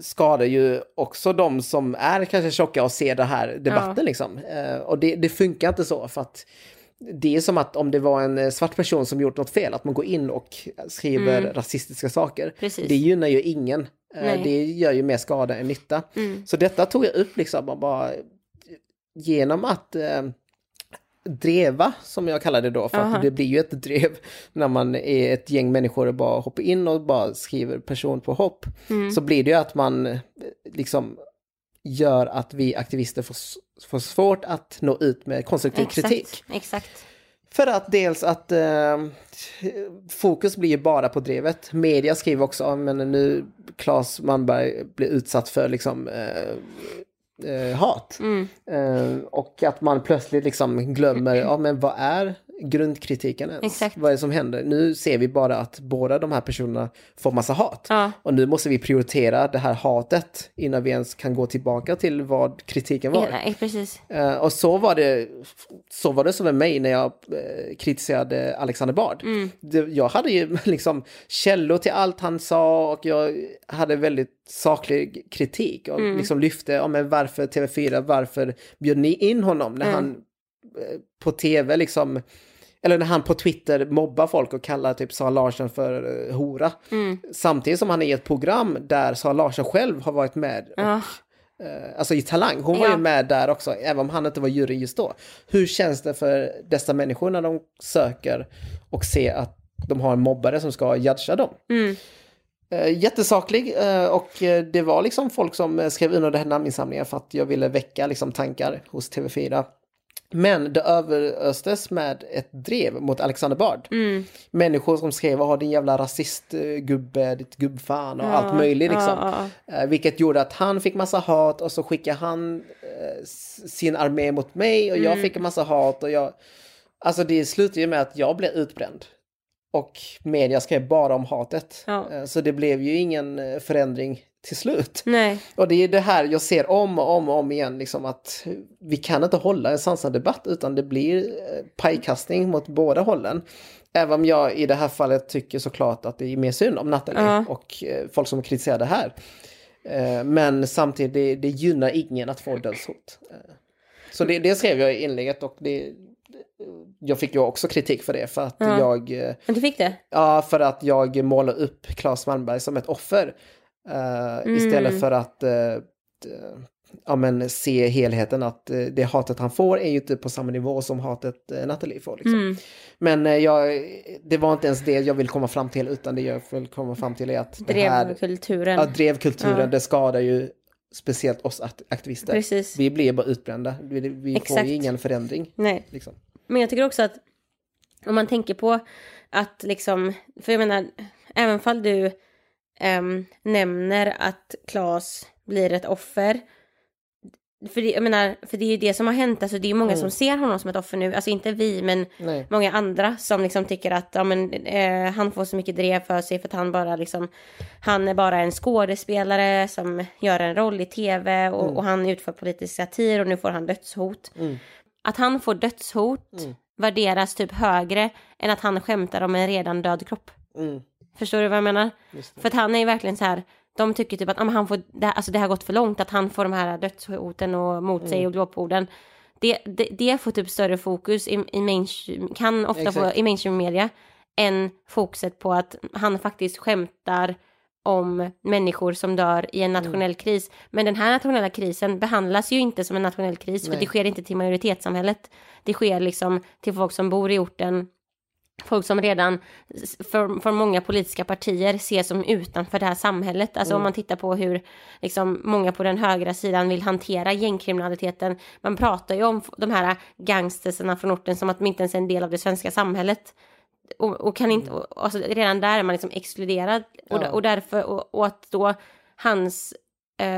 skadar ju också de som är kanske tjocka och ser den här debatten ja. liksom. Uh, och det, det, funkar inte så för att det är som att om det var en eh, svart person som gjort något fel, att man går in och skriver mm. rasistiska saker. Precis. Det gynnar ju ingen. Uh, det gör ju mer skada än nytta. Mm. Så detta tog jag upp liksom bara genom att dreva, som jag kallar det då, för Aha. att det blir ju ett drev när man är ett gäng människor och bara hoppar in och bara skriver person på hopp. Mm. Så blir det ju att man eh, liksom gör att vi aktivister får, får svårt att nå ut med konstruktiv exakt, kritik. Exakt. För att dels att eh, fokus blir ju bara på drevet. Media skriver också, men nu Claes Malmberg blir utsatt för liksom eh, eh, hat. Mm. Eh, och att man plötsligt liksom glömmer, [clears throat] ja men vad är grundkritiken ens? Exakt. Vad är det som händer? Nu ser vi bara att båda de här personerna får massa hat. Ja. Och nu måste vi prioritera det här hatet innan vi ens kan gå tillbaka till vad kritiken var. Ja, precis. Uh, och så var det så var det som med mig när jag uh, kritiserade Alexander Bard. Mm. Jag hade ju [laughs] liksom källor till allt han sa och jag hade väldigt saklig kritik och mm. liksom lyfte, ja men varför TV4, varför bjöd ni in honom när mm. han på tv liksom eller när han på Twitter mobbar folk och kallar typ Sara Larsson för uh, hora. Mm. Samtidigt som han är i ett program där Sara Larsson själv har varit med. Och, uh, alltså i Talang, hon var ju med där också, även om han inte var jury just då. Hur känns det för dessa människor när de söker och ser att de har en mobbare som ska judga dem? Mm. Uh, jättesaklig och det var liksom folk som skrev under den här namninsamlingen för att jag ville väcka liksom tankar hos TV4. Men det överöstes med ett drev mot Alexander Bard. Mm. Människor som skrev har din jävla rasistgubbe, ditt gubbfan och ja, allt möjligt liksom. Ja, ja. Eh, vilket gjorde att han fick massa hat och så skickade han eh, sin armé mot mig och mm. jag fick en massa hat och jag... Alltså det slutade ju med att jag blev utbränd. Och media skrev bara om hatet. Eh, så det blev ju ingen förändring till slut. Nej. Och det är det här jag ser om och om och om igen, liksom att vi kan inte hålla en sansad debatt utan det blir eh, pajkastning mot båda hållen. Även om jag i det här fallet tycker såklart att det är mer synd om Nathalie uh -huh. och eh, folk som kritiserar det här. Eh, men samtidigt, det, det gynnar ingen att få dödshot. Så det, det skrev jag i inlägget och det, jag fick ju också kritik för det för att Ja. jag, Men du fick det? ja för att jag målar upp Claes Malmberg som ett offer. Eh, Mm. Istället för att d- ja, men se helheten att eh, det hatet han får är ju inte på samma nivå som hatet eh, Nathalie får. Liksom. Mm. Men jag, det var inte ens det jag vill komma fram till utan det jag vill komma fram till är att det här, Drevkulturen. ja, drevkulturen, Ja. det skadar ju speciellt oss akt- aktivister. Precis. Vi blir bara utbrända. Vi, vi får ju ingen förändring. Nej. Liksom. Men jag tycker också att om man tänker på att liksom, för jag menar, även fall du ehm, nämner att Claes blir ett offer. För det, jag menar, för det är ju det som har hänt, alltså det är många som ser honom som ett offer nu, alltså inte vi men Nej. många andra som liksom tycker att ja, men, eh, han får så mycket drev för sig för att han bara liksom, han är bara en skådespelare som gör en roll i tv och, och han utför politisk satir och nu får han dödshot. Att han får dödshot värderas typ högre än att han skämtar om en redan död kropp. Mm. Förstår du vad jag menar? För att han är ju verkligen så här, de tycker typ att ah, han får, det, här- alltså det har gått för långt att han får de här dödshoten och mot sig och glåporden. Det, det, det får typ större fokus i, i mainstream, kan ofta få Exakt. i mainstream media än fokuset på att han faktiskt skämtar om människor som dör i en nationell kris. Men den här nationella krisen behandlas ju inte som en nationell kris för Nej. det sker inte till majoritetssamhället. Det sker liksom till folk som bor i orten, folk som redan för, för många politiska partier ses som utanför det här samhället. Alltså om man tittar på hur liksom, många på den högra sidan vill hantera gängkriminaliteten. Man pratar ju om de här gangstersarna från orten som att de inte ens är en del av det svenska samhället. Och, och kan inte, och, alltså, redan där är man liksom exkluderad. Och, Ja. och därför, och, och att då hans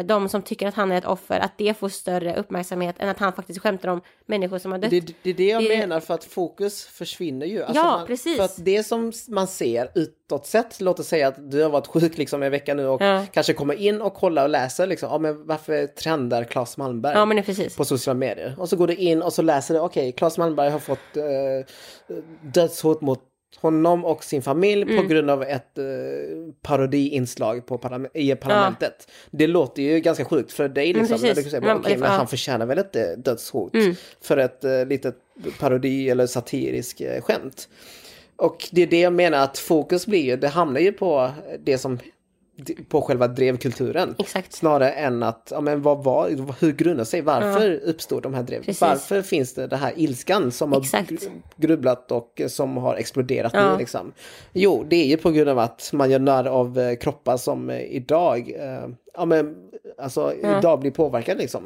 de som tycker att han är ett offer, att det får större uppmärksamhet än att han faktiskt skämtar om människor som har dött. Det, det är det jag Det- menar för att fokus försvinner ju. Alltså Ja, man, precis. För att det som man ser utåt sett, låt oss säga att du har varit sjuk liksom en vecka nu och Ja. kanske kommer in och kollar och läser liksom, ja men varför trendar Claes Malmberg? Ja men precis. på sociala medier. Och så går du in och så läser du, okej, Claes Malmberg har fått eh, dödshot mot honom och sin familj Mm. på grund av ett eh, parodiinslag på parlam- i parlamentet. Det låter ju ganska sjukt för dig liksom. säger, Man- okej, men ja. Mm. han förtjänar väl ett eh, dödshot för ett eh, litet parodi eller satirisk eh, skämt. Och det är det jag menar att fokus blir ju, det hamnar ju på det som på själva drevkulturen. Exakt. Snarare än att, ja men vad var, hur grundar sig, varför uppstod de här dreven? Precis. Varför finns det den här ilskan som har Exakt. gr- grubblat och som har exploderat Ja. nu liksom? Jo, det är ju på grund av att man gör narr av eh, kroppar som eh, idag, eh, ja men alltså idag blir påverkade liksom.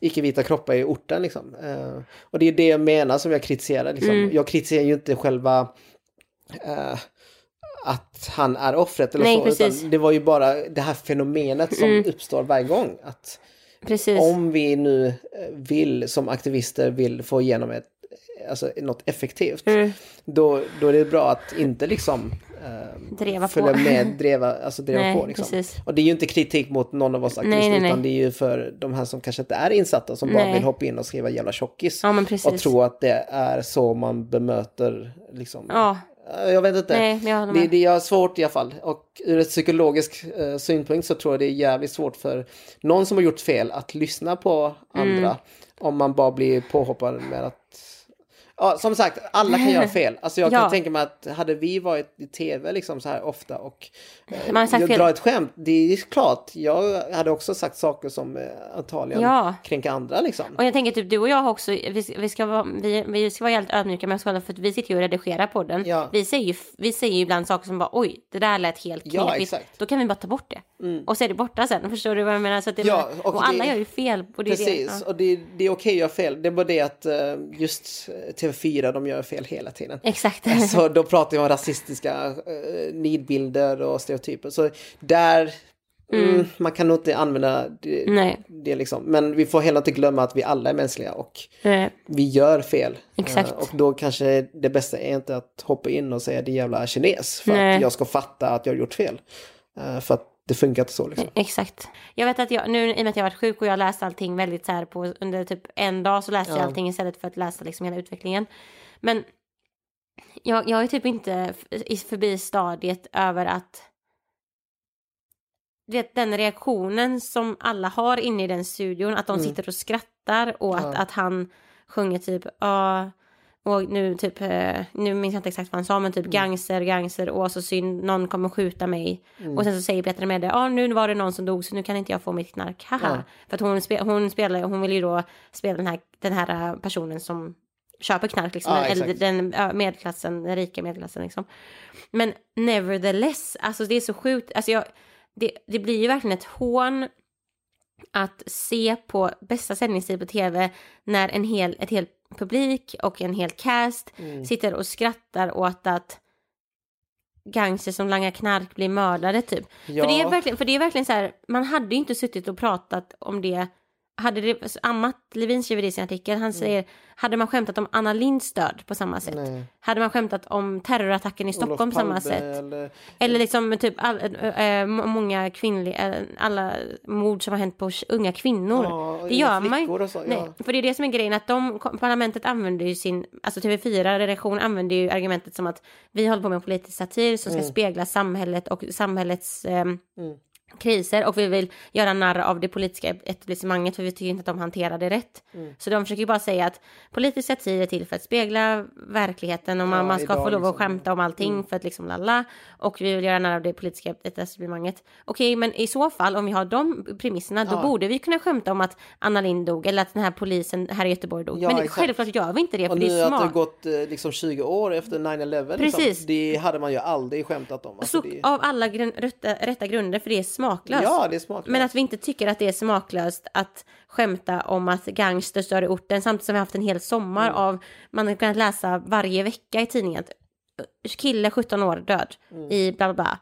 Icke-vita kroppar i orten liksom. Eh, och det är det jag menar som jag kritiserar liksom. Mm. Jag kritiserar ju inte själva eh, att han är offret eller Nej, så. precis. Mm. Utan det var ju bara det här fenomenet som uppstår varje gång. Att Precis. om vi nu eh, vill som aktivister vill få igenom ett, alltså något effektivt. Mm. Då, då är det bra att inte liksom eh, Dreva följa på. med, dreva, alltså dreva Nej, på. Liksom. precis. Och det är ju inte kritik mot någon av oss aktivister Nej, nej, utan nej. det är ju för de här som kanske inte är insatta som bara vill hoppa in och skriva jävla tjockis. Ja, och tro att det är så man bemöter liksom. Ja. Eh, Jag vet inte. Nej, jag det, det är svårt i alla fall. Och ur ett psykologisk eh, synpunkt så tror jag det är jävligt svårt för någon som har gjort fel att lyssna på Mm. andra. Om man bara blir påhoppad med att Ja, som sagt, alla kan göra fel. Alltså jag kan Ja. tänka mig att hade vi varit i tv liksom så här ofta och eh, Man jag fel. drar ett skämt, det är klart, jag hade också sagt saker som eh, antagligen Ja. kränker andra liksom. Och jag tänker typ du och jag också, vi, vi, ska, vara, vi, vi ska vara helt ödmjuka med oss själva för att vi sitter ju och redigerar podden. Ja. Vi, säger ju, vi säger ju ibland saker som bara oj, det där lät helt Ja, knepigt. Mm. Då kan vi bara ta bort det. Och så är det borta sen, förstår du vad jag menar? Så att det Ja, och, och alla det- gör ju fel. Och det är Precis, Det, ja. och det, det är okej att göra fel. Det är bara det att eh, just TV4, de gör fel hela tiden. Exakt. [laughs] Så då pratar vi om rasistiska eh, nidbilder och stereotyper. Så där, mm. man kan nog inte använda det, Nej. det liksom. Men vi får heller inte glömma att vi alla är mänskliga och Eh, vi gör fel. Exakt. Eh, och då kanske det bästa är inte att hoppa in och säga din jävla kines. För Nej. att jag ska fatta att jag har gjort fel. Eh, för att det funkar inte så liksom. Exakt. Jag vet att jag, nu i och med att jag varit sjuk och jag läste allting väldigt så här på, under typ en dag så läste jag Ja. allting istället för att läsa liksom hela utvecklingen. Men jag, jag är typ inte förbi stadiet över att vet, den reaktionen som alla har inne i den studion, att de sitter och skrattar och att, Ja. att han sjunger typ ja, och nu typ, eh, nu minns jag inte exakt vad han sa men typ gangster, gangster, åh så synd, någon kommer skjuta mig. Och sen så säger Petra Mede, ja nu var det någon som dog så nu kan inte jag få mitt knark, haha. För att hon, spe, hon spelar, hon vill ju då spela den här, den här eh, personen som köper knark liksom, Ja, eller den ja, medelklassen, den rika medelklassen liksom. Men nevertheless, alltså det är så sjukt, alltså jag, det, det blir ju verkligen ett hån att se på bästa sändningstid på tv när en hel, ett helt publik och en hel cast Mm. sitter och skrattar åt att gangster som langar knark blir mördade typ. Ja. För, det är verkligen, för det är verkligen så här, man hade ju inte suttit och pratat om det hade det, Amat Levin skriver det i sin artikel, han säger, hade man skämtat om Anna Linds död på samma sätt? Nej. Hade man skämtat om terrorattacken i Stockholm på samma sätt? Eller, Eller liksom typ all, äh, äh, många kvinnliga, äh, alla mord som har hänt på unga kvinnor. Ja, det gör man ju. så, Nej, ja. för det är det som är grejen, att de, parlamentet använder ju sin, alltså TV4 redaktion använder ju argumentet som att vi håller på med politisk satir som ska Mm. spegla samhället och samhällets ehm, kriser och vi vill göra narr av det politiska etablissemanget för vi tycker inte att de hanterar det rätt. Mm. Så de försöker ju bara säga att politisk satir är till för att spegla verkligheten och man, Ja, man ska få lov att liksom. skämta om allting för att liksom lalla och vi vill göra narr av det politiska etablissemanget. Okej, men i så fall om vi har de premisserna då Ja. borde vi kunna skämta om att Anna Lind dog eller att den här polisen här i Göteborg dog. Ja, men exakt. självklart gör vi inte det för och det nu är att det smart. gått eh, liksom 20 år efter 9-11. Precis. Liksom, det hade man ju aldrig skämtat om. Alltså, Så det, av alla grun- rätta, rätta grunder för det är smaklöst. ja, det är smaklöst. Men att vi inte tycker att det är smaklöst att skämta om att gangsters dör i orten samtidigt som vi har haft en hel sommar Mm. av, man har kunnat läsa varje vecka i tidningen att kille 17 år död Mm. i bla bla bla.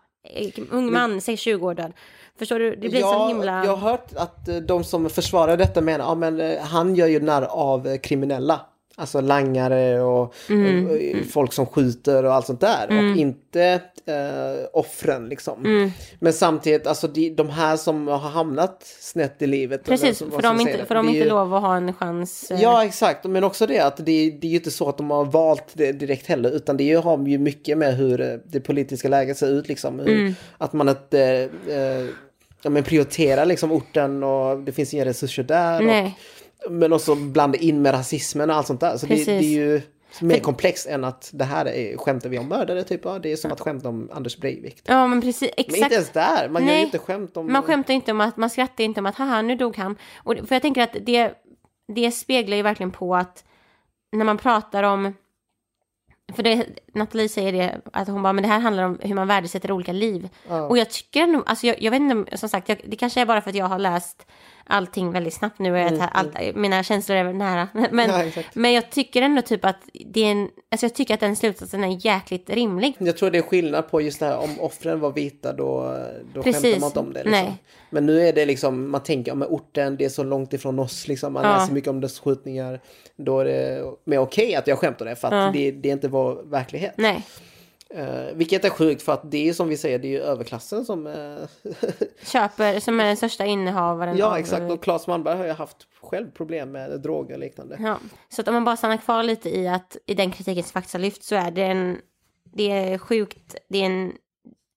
Ung man, säg 20 år död. Förstår du? Det blir ja, så himla... Jag har hört att eh, de som försvarar detta menar ja, men eh, han gör ju narr av eh, kriminella. Alltså langare och, Mm, och, och folk som skjuter och allt sånt där. Och inte eh, offren liksom. Mm. Men samtidigt, alltså de, de här som har hamnat snett i livet. Precis, vad för de inte, för de det är inte ju- lov att ha en chans. eh, Ja, exakt. Men också det att det, det är ju inte så att de har valt det direkt heller, utan det har ju mycket med hur eh, det politiska läget ser ut, liksom. Hur, Mm. Att man inte eh, ja, men prioriterar liksom orten och det finns inga resurser där. Och, men också blanda in med rasismen och allt sånt där. Så det, det är ju mer komplext än att det här är, skämtar vi om mördare, typ. Ja, det är som att skämta om Anders Breivik. Ja, men precis. Men Exakt. inte ens där, man gör Nej. ju inte skämt om... Man skämtar inte om att, man skrattar inte om att haha nu dog han. Och, för jag tänker att det, det speglar ju verkligen på att när man pratar om för det, Nathalie säger det, att hon bara, men det här handlar om hur man värdesätter olika liv. Och jag tycker ändå, alltså jag, jag vet inte, om- som sagt, jag, det kanske är bara för att jag har läst allting väldigt snabbt nu och jag, allt, mina känslor är nära. [laughs] Men, Mm, Ja, men jag tycker ändå typ att det är en, alltså jag tycker att den slutsatsen är jäkligt rimlig. Jag tror det är skillnad på just det här om offren var vita då, då Precis. skämtar man inte om det. Liksom. Nej. Men nu är det liksom, man tänker om orten, det är så långt ifrån oss liksom. Man Ja. läser mycket om dess skjutningar. Då är det mer okej att jag skämtar det för att det, det är inte vår verklighet. Nej, Uh, vilket är sjukt för att det är som vi säger, det är ju överklassen som... eh, [laughs] köper, som är den största innehavaren ja av exakt, och Claes Malmberg har ju haft själv problem med droger och liknande. Ja, så att om man bara stannar kvar lite i att i den kritiken som faktiskt har lyft så är det en, det är sjukt, det är en,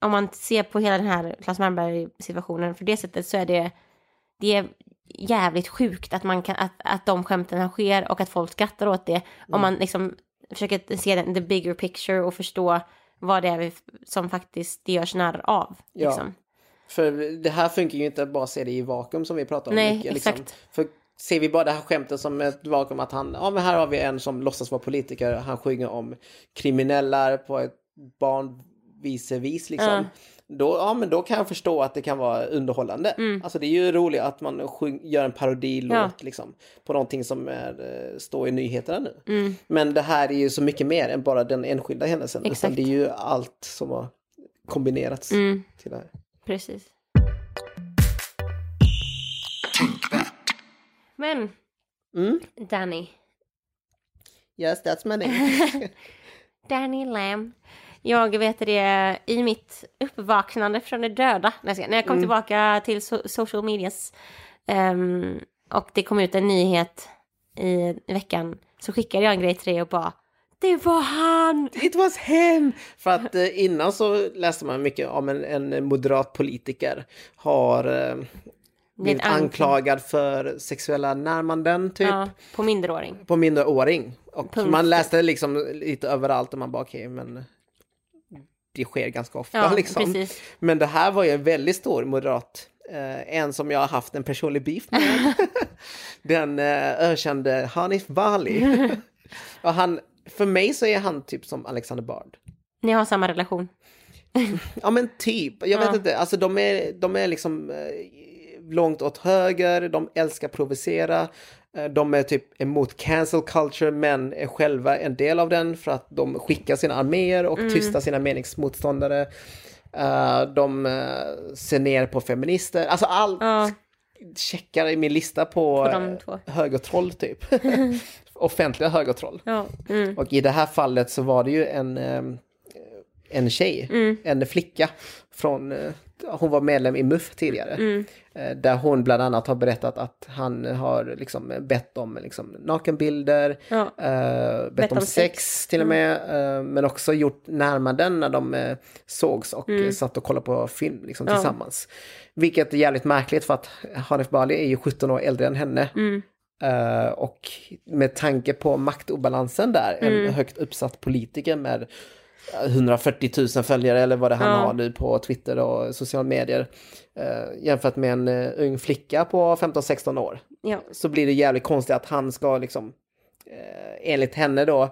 om man ser på hela den här Claes Malmberg situationen för det sättet så är det, det är jävligt sjukt att man kan, att, att de skämten sker och att folk skrattar åt det. Mm. Om man liksom försöker se den, the bigger picture och förstå vad det är som faktiskt det görs narr av. Ja. Liksom. För det här funkar ju inte att bara se det i vakuum som vi pratar om. Nej, mycket, liksom. exakt. För ser vi bara det här skämtet som ett vakuum att han, ja men här har vi en som låtsas vara politiker, han sjunger om kriminella på ett barnvisevis liksom. Ja. Då, ja men då kan jag förstå att det kan vara underhållande. Alltså det är ju roligt att man sjung, gör en parodilåt Mm. Ja. liksom. På någonting som är, eh, står i nyheterna nu. Mm. Men det här är ju så mycket mer än bara den enskilda händelsen. Exakt. det är ju allt som har kombinerats Mm. till det här. Precis. Men, Mm. Danny. Yes, that's my name. [laughs] Danny Lamb. Jag vet det i mitt uppvaknande från de döda. När jag kom tillbaka till so- social medias ehm, och det kom ut en nyhet i veckan så skickade jag en grej till dig och bara Det var han! It was him! För att eh, innan så läste man mycket om en, en moderat politiker har eh, blivit ank- anklagad för sexuella närmanden typ. Ja, på minderåring. På minderåring. Och Punkt. man läste det liksom lite överallt och man bara okej men det sker ganska ofta Ja, liksom. precis. Men det här var ju en väldigt stor moderat. Eh, en som jag har haft en personlig beef med. [laughs] Den eh, ökände Hanif Bali. [laughs] och han, för mig så är han typ som Alexander Bard. Ni har samma relation. [laughs] Ja men typ, jag vet Ja. inte, alltså de är, de är liksom eh, långt åt höger, de älskar provocera, de är typ emot cancel culture men är själva en del av den för att de skickar sina arméer och Mm. tystar sina meningsmotståndare. Eh, de eh, ser ner på feminister, alltså allt Ja, checkar i min lista på, På eh, högertroll typ. [laughs] [laughs] Offentliga högertroll. ja. Mm. Och i det här fallet så var det ju en, en tjej, Mm. en flicka från, eh, hon var medlem i MUF tidigare. Mm. Eh, Där hon bland annat har berättat att han har liksom bett om liksom nakenbilder, Ja. eh, bett, om sex, till och med, eh, men också gjort närmanden när de eh, sågs och eh, satt och kollade på film liksom, Ja. tillsammans. Vilket är jävligt märkligt för att Hanif Bali är ju 17 år äldre än henne. Eh, och med tanke på maktobalansen där, en högt uppsatt politiker med 140 000 följare eller vad det han Ja. har nu på Twitter och sociala medier. eh, jämfört med en eh, ung flicka på 15-16 år. ja. Så blir det jävligt konstigt att han ska liksom, eh, enligt henne då,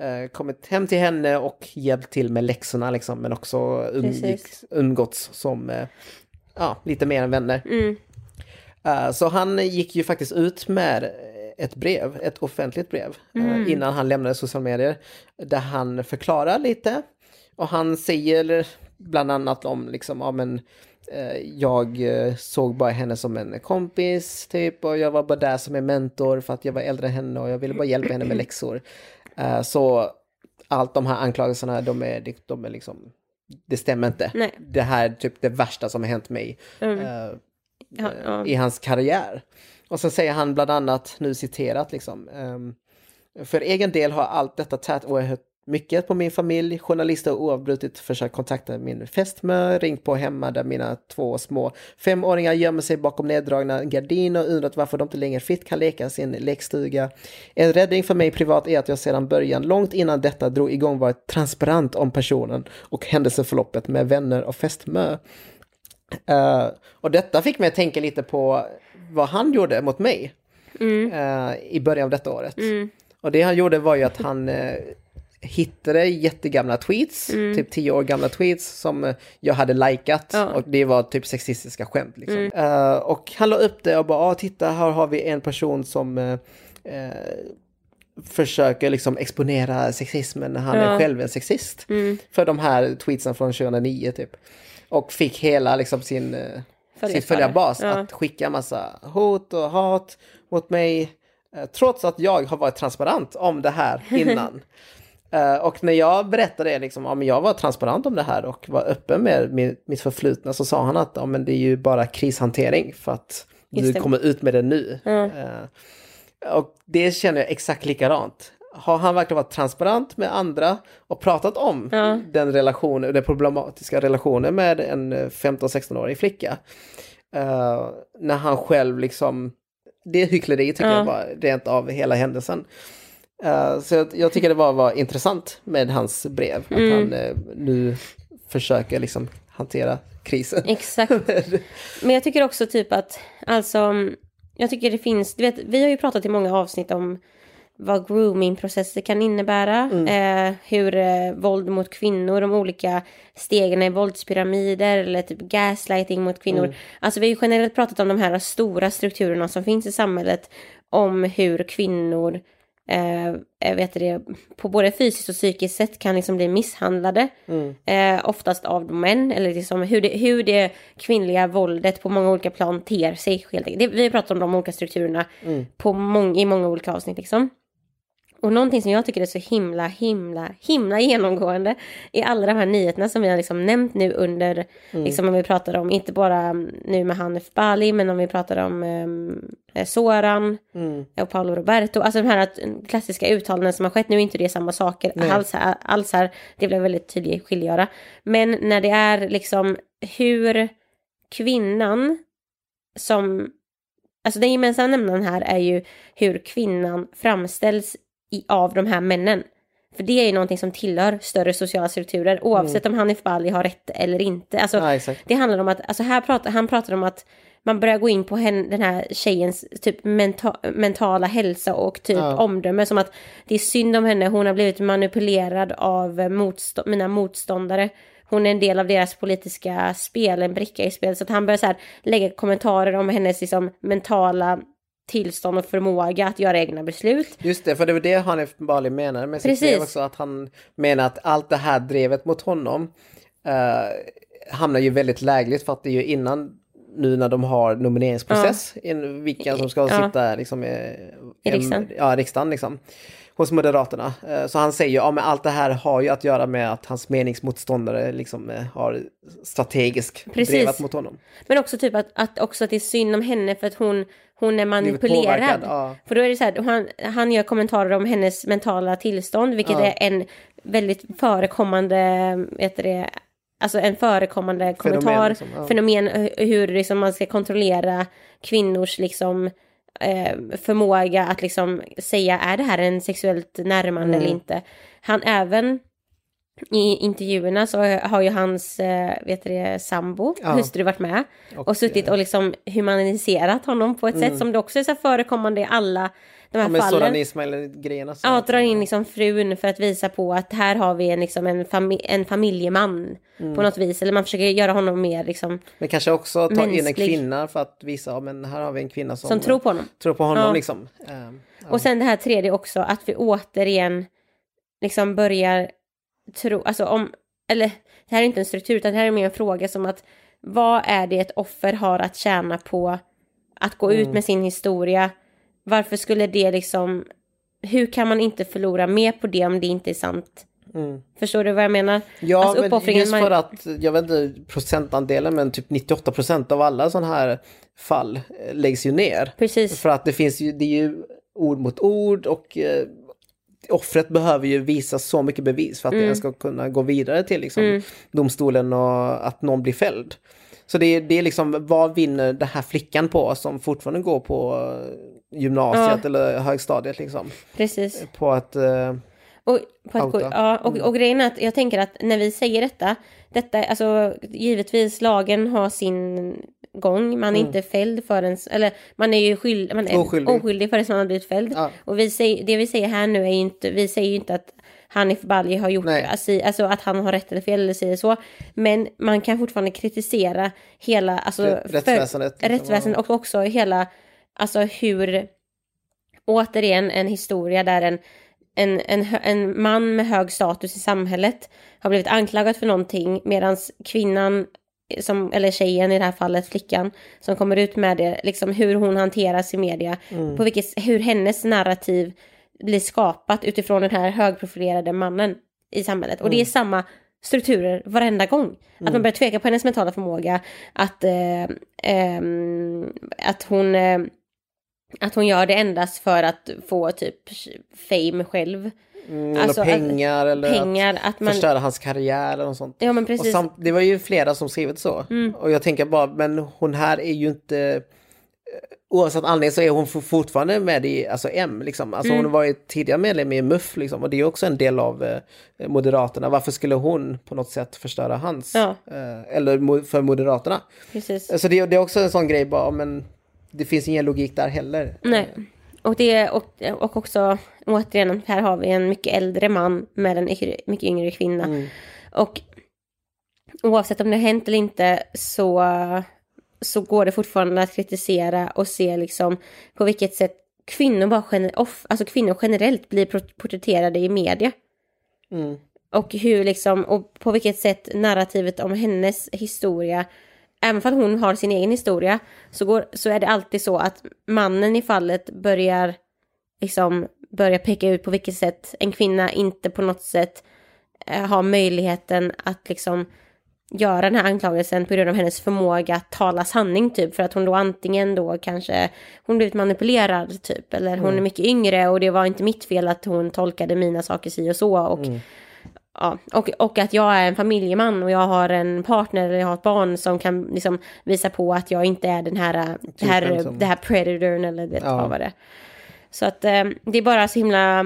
eh, kommit hem till henne och hjälpt till med läxorna liksom, men också Precis. umgåtts som, eh, ja, lite mer än vänner. Mm. Eh, Så han gick ju faktiskt ut med ett brev, ett offentligt brev, eh, innan han lämnade sociala medier. Där han förklarar lite. Och han säger bland annat om liksom, ja men eh, jag eh, såg bara henne som en kompis typ och jag var bara där som en mentor för att jag var äldre än henne och jag ville bara hjälpa henne med [clears throat] läxor. Så allt de här anklagelserna, de är, de är liksom, det stämmer inte. Nej. Det här är typ det värsta som har hänt mig Mm. Ja, ja. i hans karriär. Och så säger han bland annat, nu citerat liksom, ehm, för egen del har allt detta tärt oerhört mycket på min familj. Journalister har oavbrutet försökt kontakta min fästmö, ringt på hemma där mina två små femåringar gömmer sig bakom neddragna gardiner och undrat varför de inte längre fritt kan leka i sin lekstuga. En räddning för mig privat är att jag sedan början, långt innan detta drog igång, varit transparent om personen och händelseförloppet med vänner och fästmö. Eh, och detta fick mig att tänka lite på vad han gjorde mot mig eh, i början av detta året. Och det han gjorde var ju att han eh, hittade jättegamla tweets, typ tio år gamla tweets som jag hade likat Ja. och det var typ sexistiska skämt. Liksom. Eh, och han la upp det och bara, ah, titta här har vi en person som försöker liksom exponera sexismen när han är Ja. själv en sexist. För de här tweetsen från 2009 typ. Och fick hela liksom sin, eh, sin följarbas Ja. att skicka massa hot och hat mot mig. eh, Trots att jag har varit transparent om det här [laughs] innan. Eh, och när jag berättade liksom, men jag var transparent om det här och var öppen med mitt, mitt förflutna så sa han att ja, men det är ju bara krishantering för att Just du det. kommer ut med det nu. Eh, och det känner jag exakt likadant. Har han verkligen varit transparent med andra och pratat om den relationen, den problematiska relationen med en eh, 15-16-årig flicka. eh, när han själv liksom, det är hyckleri tycker Ja. jag bara, rent av hela händelsen. Eh, så jag, jag tycker det var, var intressant med hans brev, att Mm. han eh, nu försöker liksom hantera krisen. Exakt. [laughs] Men jag tycker också typ att, alltså, jag tycker det finns, du vet, vi har ju pratat i många avsnitt om vad groomingprocesser kan innebära, eh, hur eh, våld mot kvinnor, de olika stegen i våldspyramider eller typ gaslighting mot kvinnor. Alltså vi har ju generellt pratat om de här stora strukturerna som finns i samhället, om hur kvinnor eh, jag vet det, på både fysiskt och psykiskt sätt kan liksom bli misshandlade. Eh, oftast av män, eller liksom hur, det, hur det kvinnliga våldet på många olika plan ter sig. Helt. Det, vi har pratat om de olika strukturerna på mång, i många olika avsnitt. Liksom. Och någonting som jag tycker är så himla, himla, himla genomgående i alla de här nyheterna som vi har liksom nämnt nu under, liksom om vi pratar om, inte bara mm, nu med Hanif Bali, men om vi pratar om um, Soran och Paolo Roberto, alltså de här att- klassiska uttalanden som har skett, nu är inte det samma saker alls här, alls här, det blev väldigt tydligt skiljöra. Men när det är liksom hur kvinnan som, alltså den gemensamma nämnaren här är ju hur kvinnan framställs i, av de här männen. För det är ju någonting som tillhör större sociala strukturer oavsett om Hanif Bali har rätt eller inte. Alltså, Ja, det handlar om att, alltså här pratar, han pratar om att man börjar gå in på henne, den här tjejens typ menta, mentala hälsa och typ Ja. omdöme som att det är synd om henne, hon har blivit manipulerad av motstå- mina motståndare. Hon är en del av deras politiska spel, en bricka i spel. Så att han börjar så här lägga kommentarer om hennes liksom, mentala tillstånd och förmåga att göra egna beslut. Just det, för det var det Hanif Bali menade med sitt brev också, att han menar att allt det här drevet mot honom eh, hamnar ju väldigt lägligt för att det är ju innan nu när de har nomineringsprocess, in, vilka som ska Ja. sitta liksom, eh, I riksdagen. ja, riksdagen liksom, hos Moderaterna. Eh, Så han säger ju, ja men allt det här har ju att göra med att hans meningsmotståndare liksom eh, har strategiskt Precis. drevat mot honom. Men också typ att, att, också att det är synd om henne för att hon, hon är manipulerad. ja. För då är det så här, han, han gör kommentarer om hennes mentala tillstånd, vilket Ja. är en väldigt förekommande, du det, alltså en förekommande Fenomen, kommentar, liksom, ja. fenomen hu- hur liksom man ska kontrollera kvinnors liksom eh, förmåga att liksom säga är det här en sexuellt närmande Mm. eller inte. Han även i intervjuerna så har ju hans eh, vet det, sambo, Ja. hustru varit med och, Och, suttit och liksom humaniserat honom på ett sätt som det också är så förekommande i alla de här Ja, men fallen. Ismail-grejerna. Ja, drar in liksom frun för att visa på att här har vi en, liksom en, fami- en familjeman Mm. på något vis. Eller man försöker göra honom mer liksom, Men kanske också ta in en Mänsklig. kvinna för att visa, ja men här har vi en kvinna som, som tror på honom. tror på honom Ja. liksom. Ja. Och sen det här tredje också, att vi återigen liksom börjar tro, alltså om, eller det här är inte en struktur utan det här är mer en fråga som att vad är det ett offer har att tjäna på att gå Mm. ut med sin historia? Varför skulle det liksom, hur kan man inte förlora mer på det om det inte är sant? Förstår du vad jag menar? Mm. Ja, Alltså, men just för att, jag vet inte procentandelen, men typ 98 procent av alla sådana här fall eh, läggs ju ner. Precis. För att det finns ju, det är ju ord mot ord och eh, offret behöver ju visa så mycket bevis för att det ens ska kunna gå vidare till liksom, domstolen och att någon blir fälld. Så det är, det är liksom, vad vinner den här flickan på som fortfarande går på eh, gymnasiet Ja. eller högstadiet liksom? Precis. På att... Eh, Och, på att gå, ja, och, och grejen är att jag tänker att när vi säger detta, detta, alltså givetvis lagen har sin gång, man är inte fälld förrän, eller man är ju skyld, man är Mm. Oskyldig. oskyldig förrän man har blivit fälld. Ja. Och vi säger, det vi säger här nu är ju inte, vi säger ju inte att Hanif Bali har gjort, alltså, alltså att han har rätt eller fel eller säger så. Men man kan fortfarande kritisera hela, alltså Rätt- rättsväsendet, För, liksom, rättsväsendet och också hela, alltså hur, återigen en historia där en en, en, en man med hög status i samhället har blivit anklagad för någonting medan kvinnan, som, eller tjejen i det här fallet, flickan, som kommer ut med det, liksom hur hon hanteras i media, på vilket, hur hennes narrativ blir skapat utifrån den här högprofilerade mannen i samhället. Och det är samma strukturer varenda gång. Att man börjar tveka på hennes mentala förmåga, att, eh, ehm, att hon eh, att hon gör det endast för att få typ fame själv. Mm, Alltså, att- pengar eller Pengar, att att man... förstöra hans karriär eller något sånt. Ja men Och precis. samt, det var ju flera som skrivit så. Och jag tänker bara, men hon här är ju inte... eh, Oavsett anledning så är hon for- fortfarande med i alltså M. Liksom. Alltså Mm. hon var ju tidigare medlem i MUF liksom, och det är också en del av eh, Moderaterna. Varför skulle hon på något sätt förstöra hans? Ja. Eh, eller för Moderaterna. precis. Så det, det är också en sån grej bara, men det finns ingen logik där heller. Nej. Och, det, och, och också, återigen, här har vi en mycket äldre man med en mycket yngre kvinna. Och oavsett om det har hänt eller inte så, så går det fortfarande att kritisera och se liksom på vilket sätt kvinnor, bara gener- off, alltså kvinnor generellt blir porträtterade i media. Mm. Och hur liksom, och på vilket sätt narrativet om hennes historia, även att hon har sin egen historia, så, går, så är det alltid så att mannen i fallet börjar liksom börja peka ut på vilket sätt en kvinna inte på något sätt eh, har möjligheten att liksom göra den här anklagelsen på grund av hennes förmåga att tala sanning typ för att hon då antingen då kanske hon blivit manipulerad typ eller hon är mycket yngre och det var inte mitt fel att hon tolkade mina saker si och så och ja, och, och att jag är en familjeman och jag har en partner eller jag har ett barn som kan liksom visa på att jag inte är den här, äh, det här, Typen som- det här predatorn eller vet Ja. vad det. Så att eh, det är bara så himla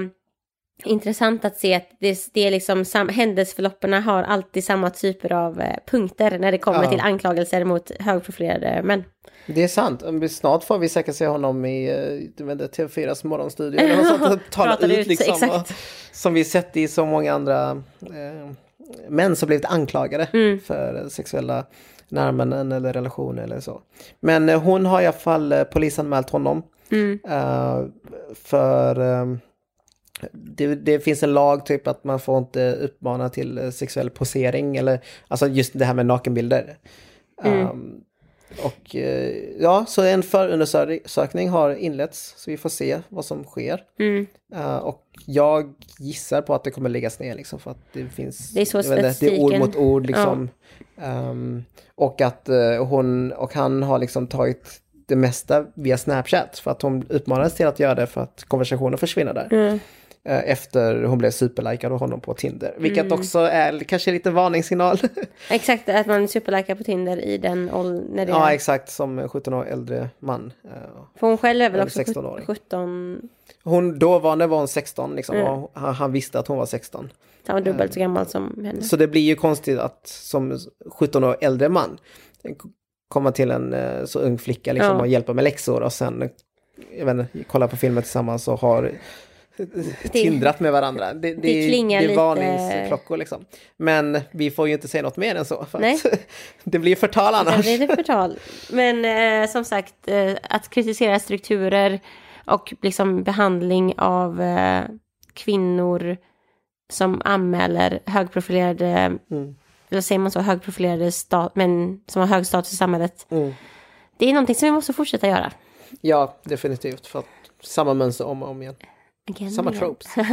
intressant att se att det, det är liksom sam, händelseförloppen har alltid samma typer av eh, punkter när det kommer Ja. till anklagelser mot högprofilerade män. Det är sant. Snart får vi säkert se honom i eh, du vet, inte, TV4s morgonstudio. Eller något sånt [laughs] ut ut, liksom. exakt. Som vi sett i så många andra eh, män som blivit anklagade Mm. för sexuella närmanden eller relationer eller så. Men eh, hon har i alla fall eh, polisanmält honom. Mm. Eh, för eh, det, det finns en lag typ att man får inte uppmana till eh, sexuell posering eller alltså just det här med nakenbilder. Mm. Um, och eh, ja, så en förundersökning har inletts så vi får se vad som sker. Mm. Uh, och jag gissar på att det kommer läggas ner liksom för att det finns Det är så inte, det är ord mot ord liksom. Um, och att eh, hon och han har liksom tagit det mesta via Snapchat för att hon uppmanades till att göra det för att konversationen försvinner där. Mm. Eh, Efter hon blev superlikad av honom på Tinder. Vilket Mm. också är kanske lite varningssignal. [laughs] Exakt, att man superlikar på Tinder i den åldern. Ja, exakt. Som 17 år äldre man. Eh, För hon själv är väl också 16-åring. 17, Hon, dåvarande var hon 16 liksom. Mm. Och han, han visste att hon var 16. han var dubbelt så gammal som henne. Så det blir ju konstigt att som 17 år äldre man komma till en eh, så ung flicka liksom, Ja. och hjälpa med läxor och sen jag vet inte, kolla på filmer tillsammans och har tindrat med varandra. Det, det, det klingar det är lite- varningsklockor liksom. Men vi får ju inte säga något mer än så. För Nej. [laughs] det blir förtal annars. blir det [laughs] förtal. Men eh, som sagt, eh, att kritisera strukturer och liksom behandling av eh, kvinnor som anmäler högprofilerade, Mm. Eller säger man så, högprofilerade stat, men som har hög status i samhället. Mm. Det är någonting som vi måste fortsätta göra. Ja, definitivt. För att samma mönster om och om igen. Again, Samma again. tropes. [laughs]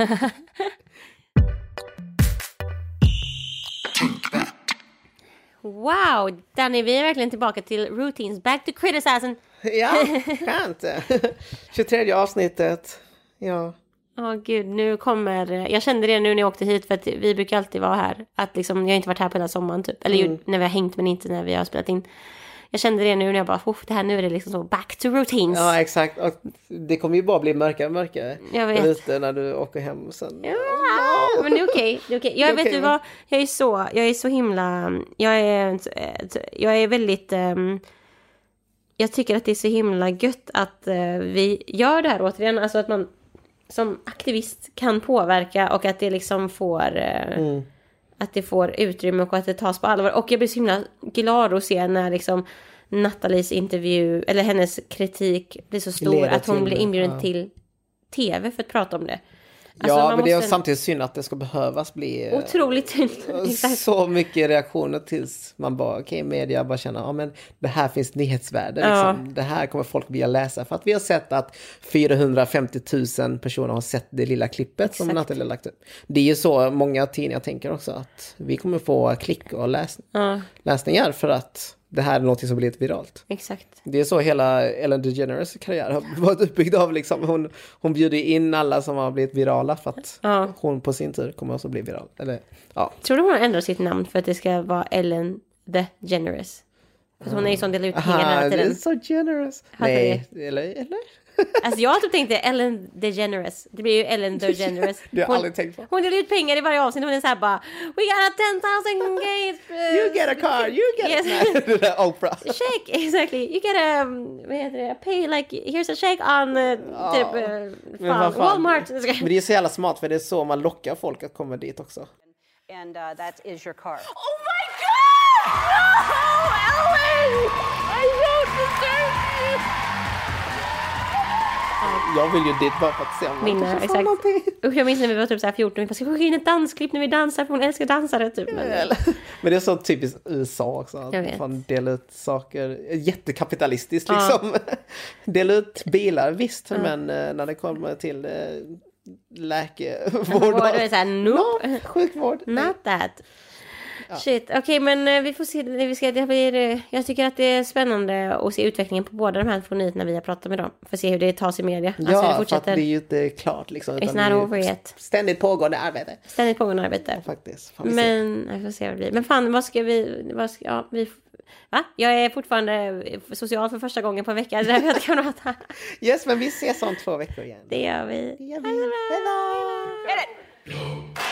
Wow, Danny, vi är verkligen tillbaka till routines. Back to criticizing. Ja, [laughs] skönt. [laughs] 23 avsnittet. Ja. Ja, gud, nu kommer... Jag kände det nu när jag åkte hit, för att vi brukar alltid vara här. Att liksom, jag har inte varit här på hela sommaren, typ. Eller ju, när vi har hängt, men inte när vi har spelat in. Jag kände det nu när jag bara, "Uff, det här nu är det liksom så back to routines. Ja, exakt. Och det kommer ju bara bli mörkare och mörkare. Jag vet. Ute när du åker hem sen. Ja, men det är okej. Är okej. Jag Det vet okej, du va? vad, jag är så, jag är så himla, jag är, jag är väldigt, ehm, jag tycker att det är så himla gött att eh, vi gör det här återigen, alltså att man som aktivist kan påverka och att det liksom får, eh, Mm. att det får utrymme och att det tas på allvar. Och jag blir så himla glad att se när liksom Nathalies intervju, eller hennes kritik blir så stor Leder att hon blir inbjuden till tv för att prata om det. Alltså, ja, men det är samtidigt synd att det ska behövas bli eh, Otroligt synd. [laughs] Så mycket reaktioner tills man bara, okej, media bara känner, ja men det här finns nyhetsvärde, Ja. liksom. det här kommer folk vilja läsa. För att vi har sett att 450 000 personer har sett det lilla klippet som Exakt. Nathalie har lagt upp. Det är ju så många tidningar tänker också, att vi kommer få klick och läs Ja, läsningar för att det här är något som blivit viralt. exakt. Det är så hela Ellen DeGeneres karriär har [laughs] varit uppbyggd av. Liksom. Hon, hon bjuder in alla som har blivit virala för att Ja. hon på sin tur kommer också bli viral. Eller, ja. Tror du hon har ändrat sitt namn för att det ska vara Ellen the Generous? För hon är ju sån delar ut pengar Aha, hela det är tiden. så generous. Hade Nej, eller? eller? Alltså jag typ tänkte Ellen the Generous. Det blir ju Ellen the Generous. [laughs] Det har jag Hon, aldrig tänkt på. hon delar ut pengar i varje avsnitt. Hon är såhär bara We got a 10,000 gate. You get a car, you get Yes. [laughs] Nej, det där Oprah. Shake, exactly. You get a, um, vad heter det, pay like, here's a shake on, uh, typ, uh, Men fan, fan. Walmart. Men det är så jävla smart för det är så man lockar folk att komma dit också. And uh, that is your car. Oh my god! [laughs] No! Ellen! I don't deserve this! Jag vill ju dit bara för att se om Minna, någon kanske får exakt. Usch, jag minns när vi var typ så här 14, vi bara, ska skicka in ett dansklipp när vi dansar för hon älskar dansare typ. Men, Men det är så typiskt USA också. Att Jag vet. fan dela ut saker. Jättekapitalistiskt Ja. liksom. [laughs] dela ut bilar, visst. Men eh, när det kommer till eh, läkevård. Vård är så här, nope. Ja, sjukvård. Not that. Shit, okej men eh, vi får se. Vi ska, det blir, eh, jag tycker att det är spännande att se utvecklingen på båda de här två nyheterna vi har pratat med dem. För att se hur det tas i media. Ja, alltså det för att fortsätter. det är ju inte klart liksom. It's utan det är not over yet. Ständigt pågående arbete. Ständigt pågående arbete. Faktiskt. Fan, vi. Men jag får se vad det blir. Men fan, vad ska vi... Vad ska, ja, vi va? Jag är fortfarande social för första gången på en vecka. Det är därför jag inte kan prata. [laughs] Yes, men vi ses om två veckor igen. Det gör vi. Det gör vi. Hej då!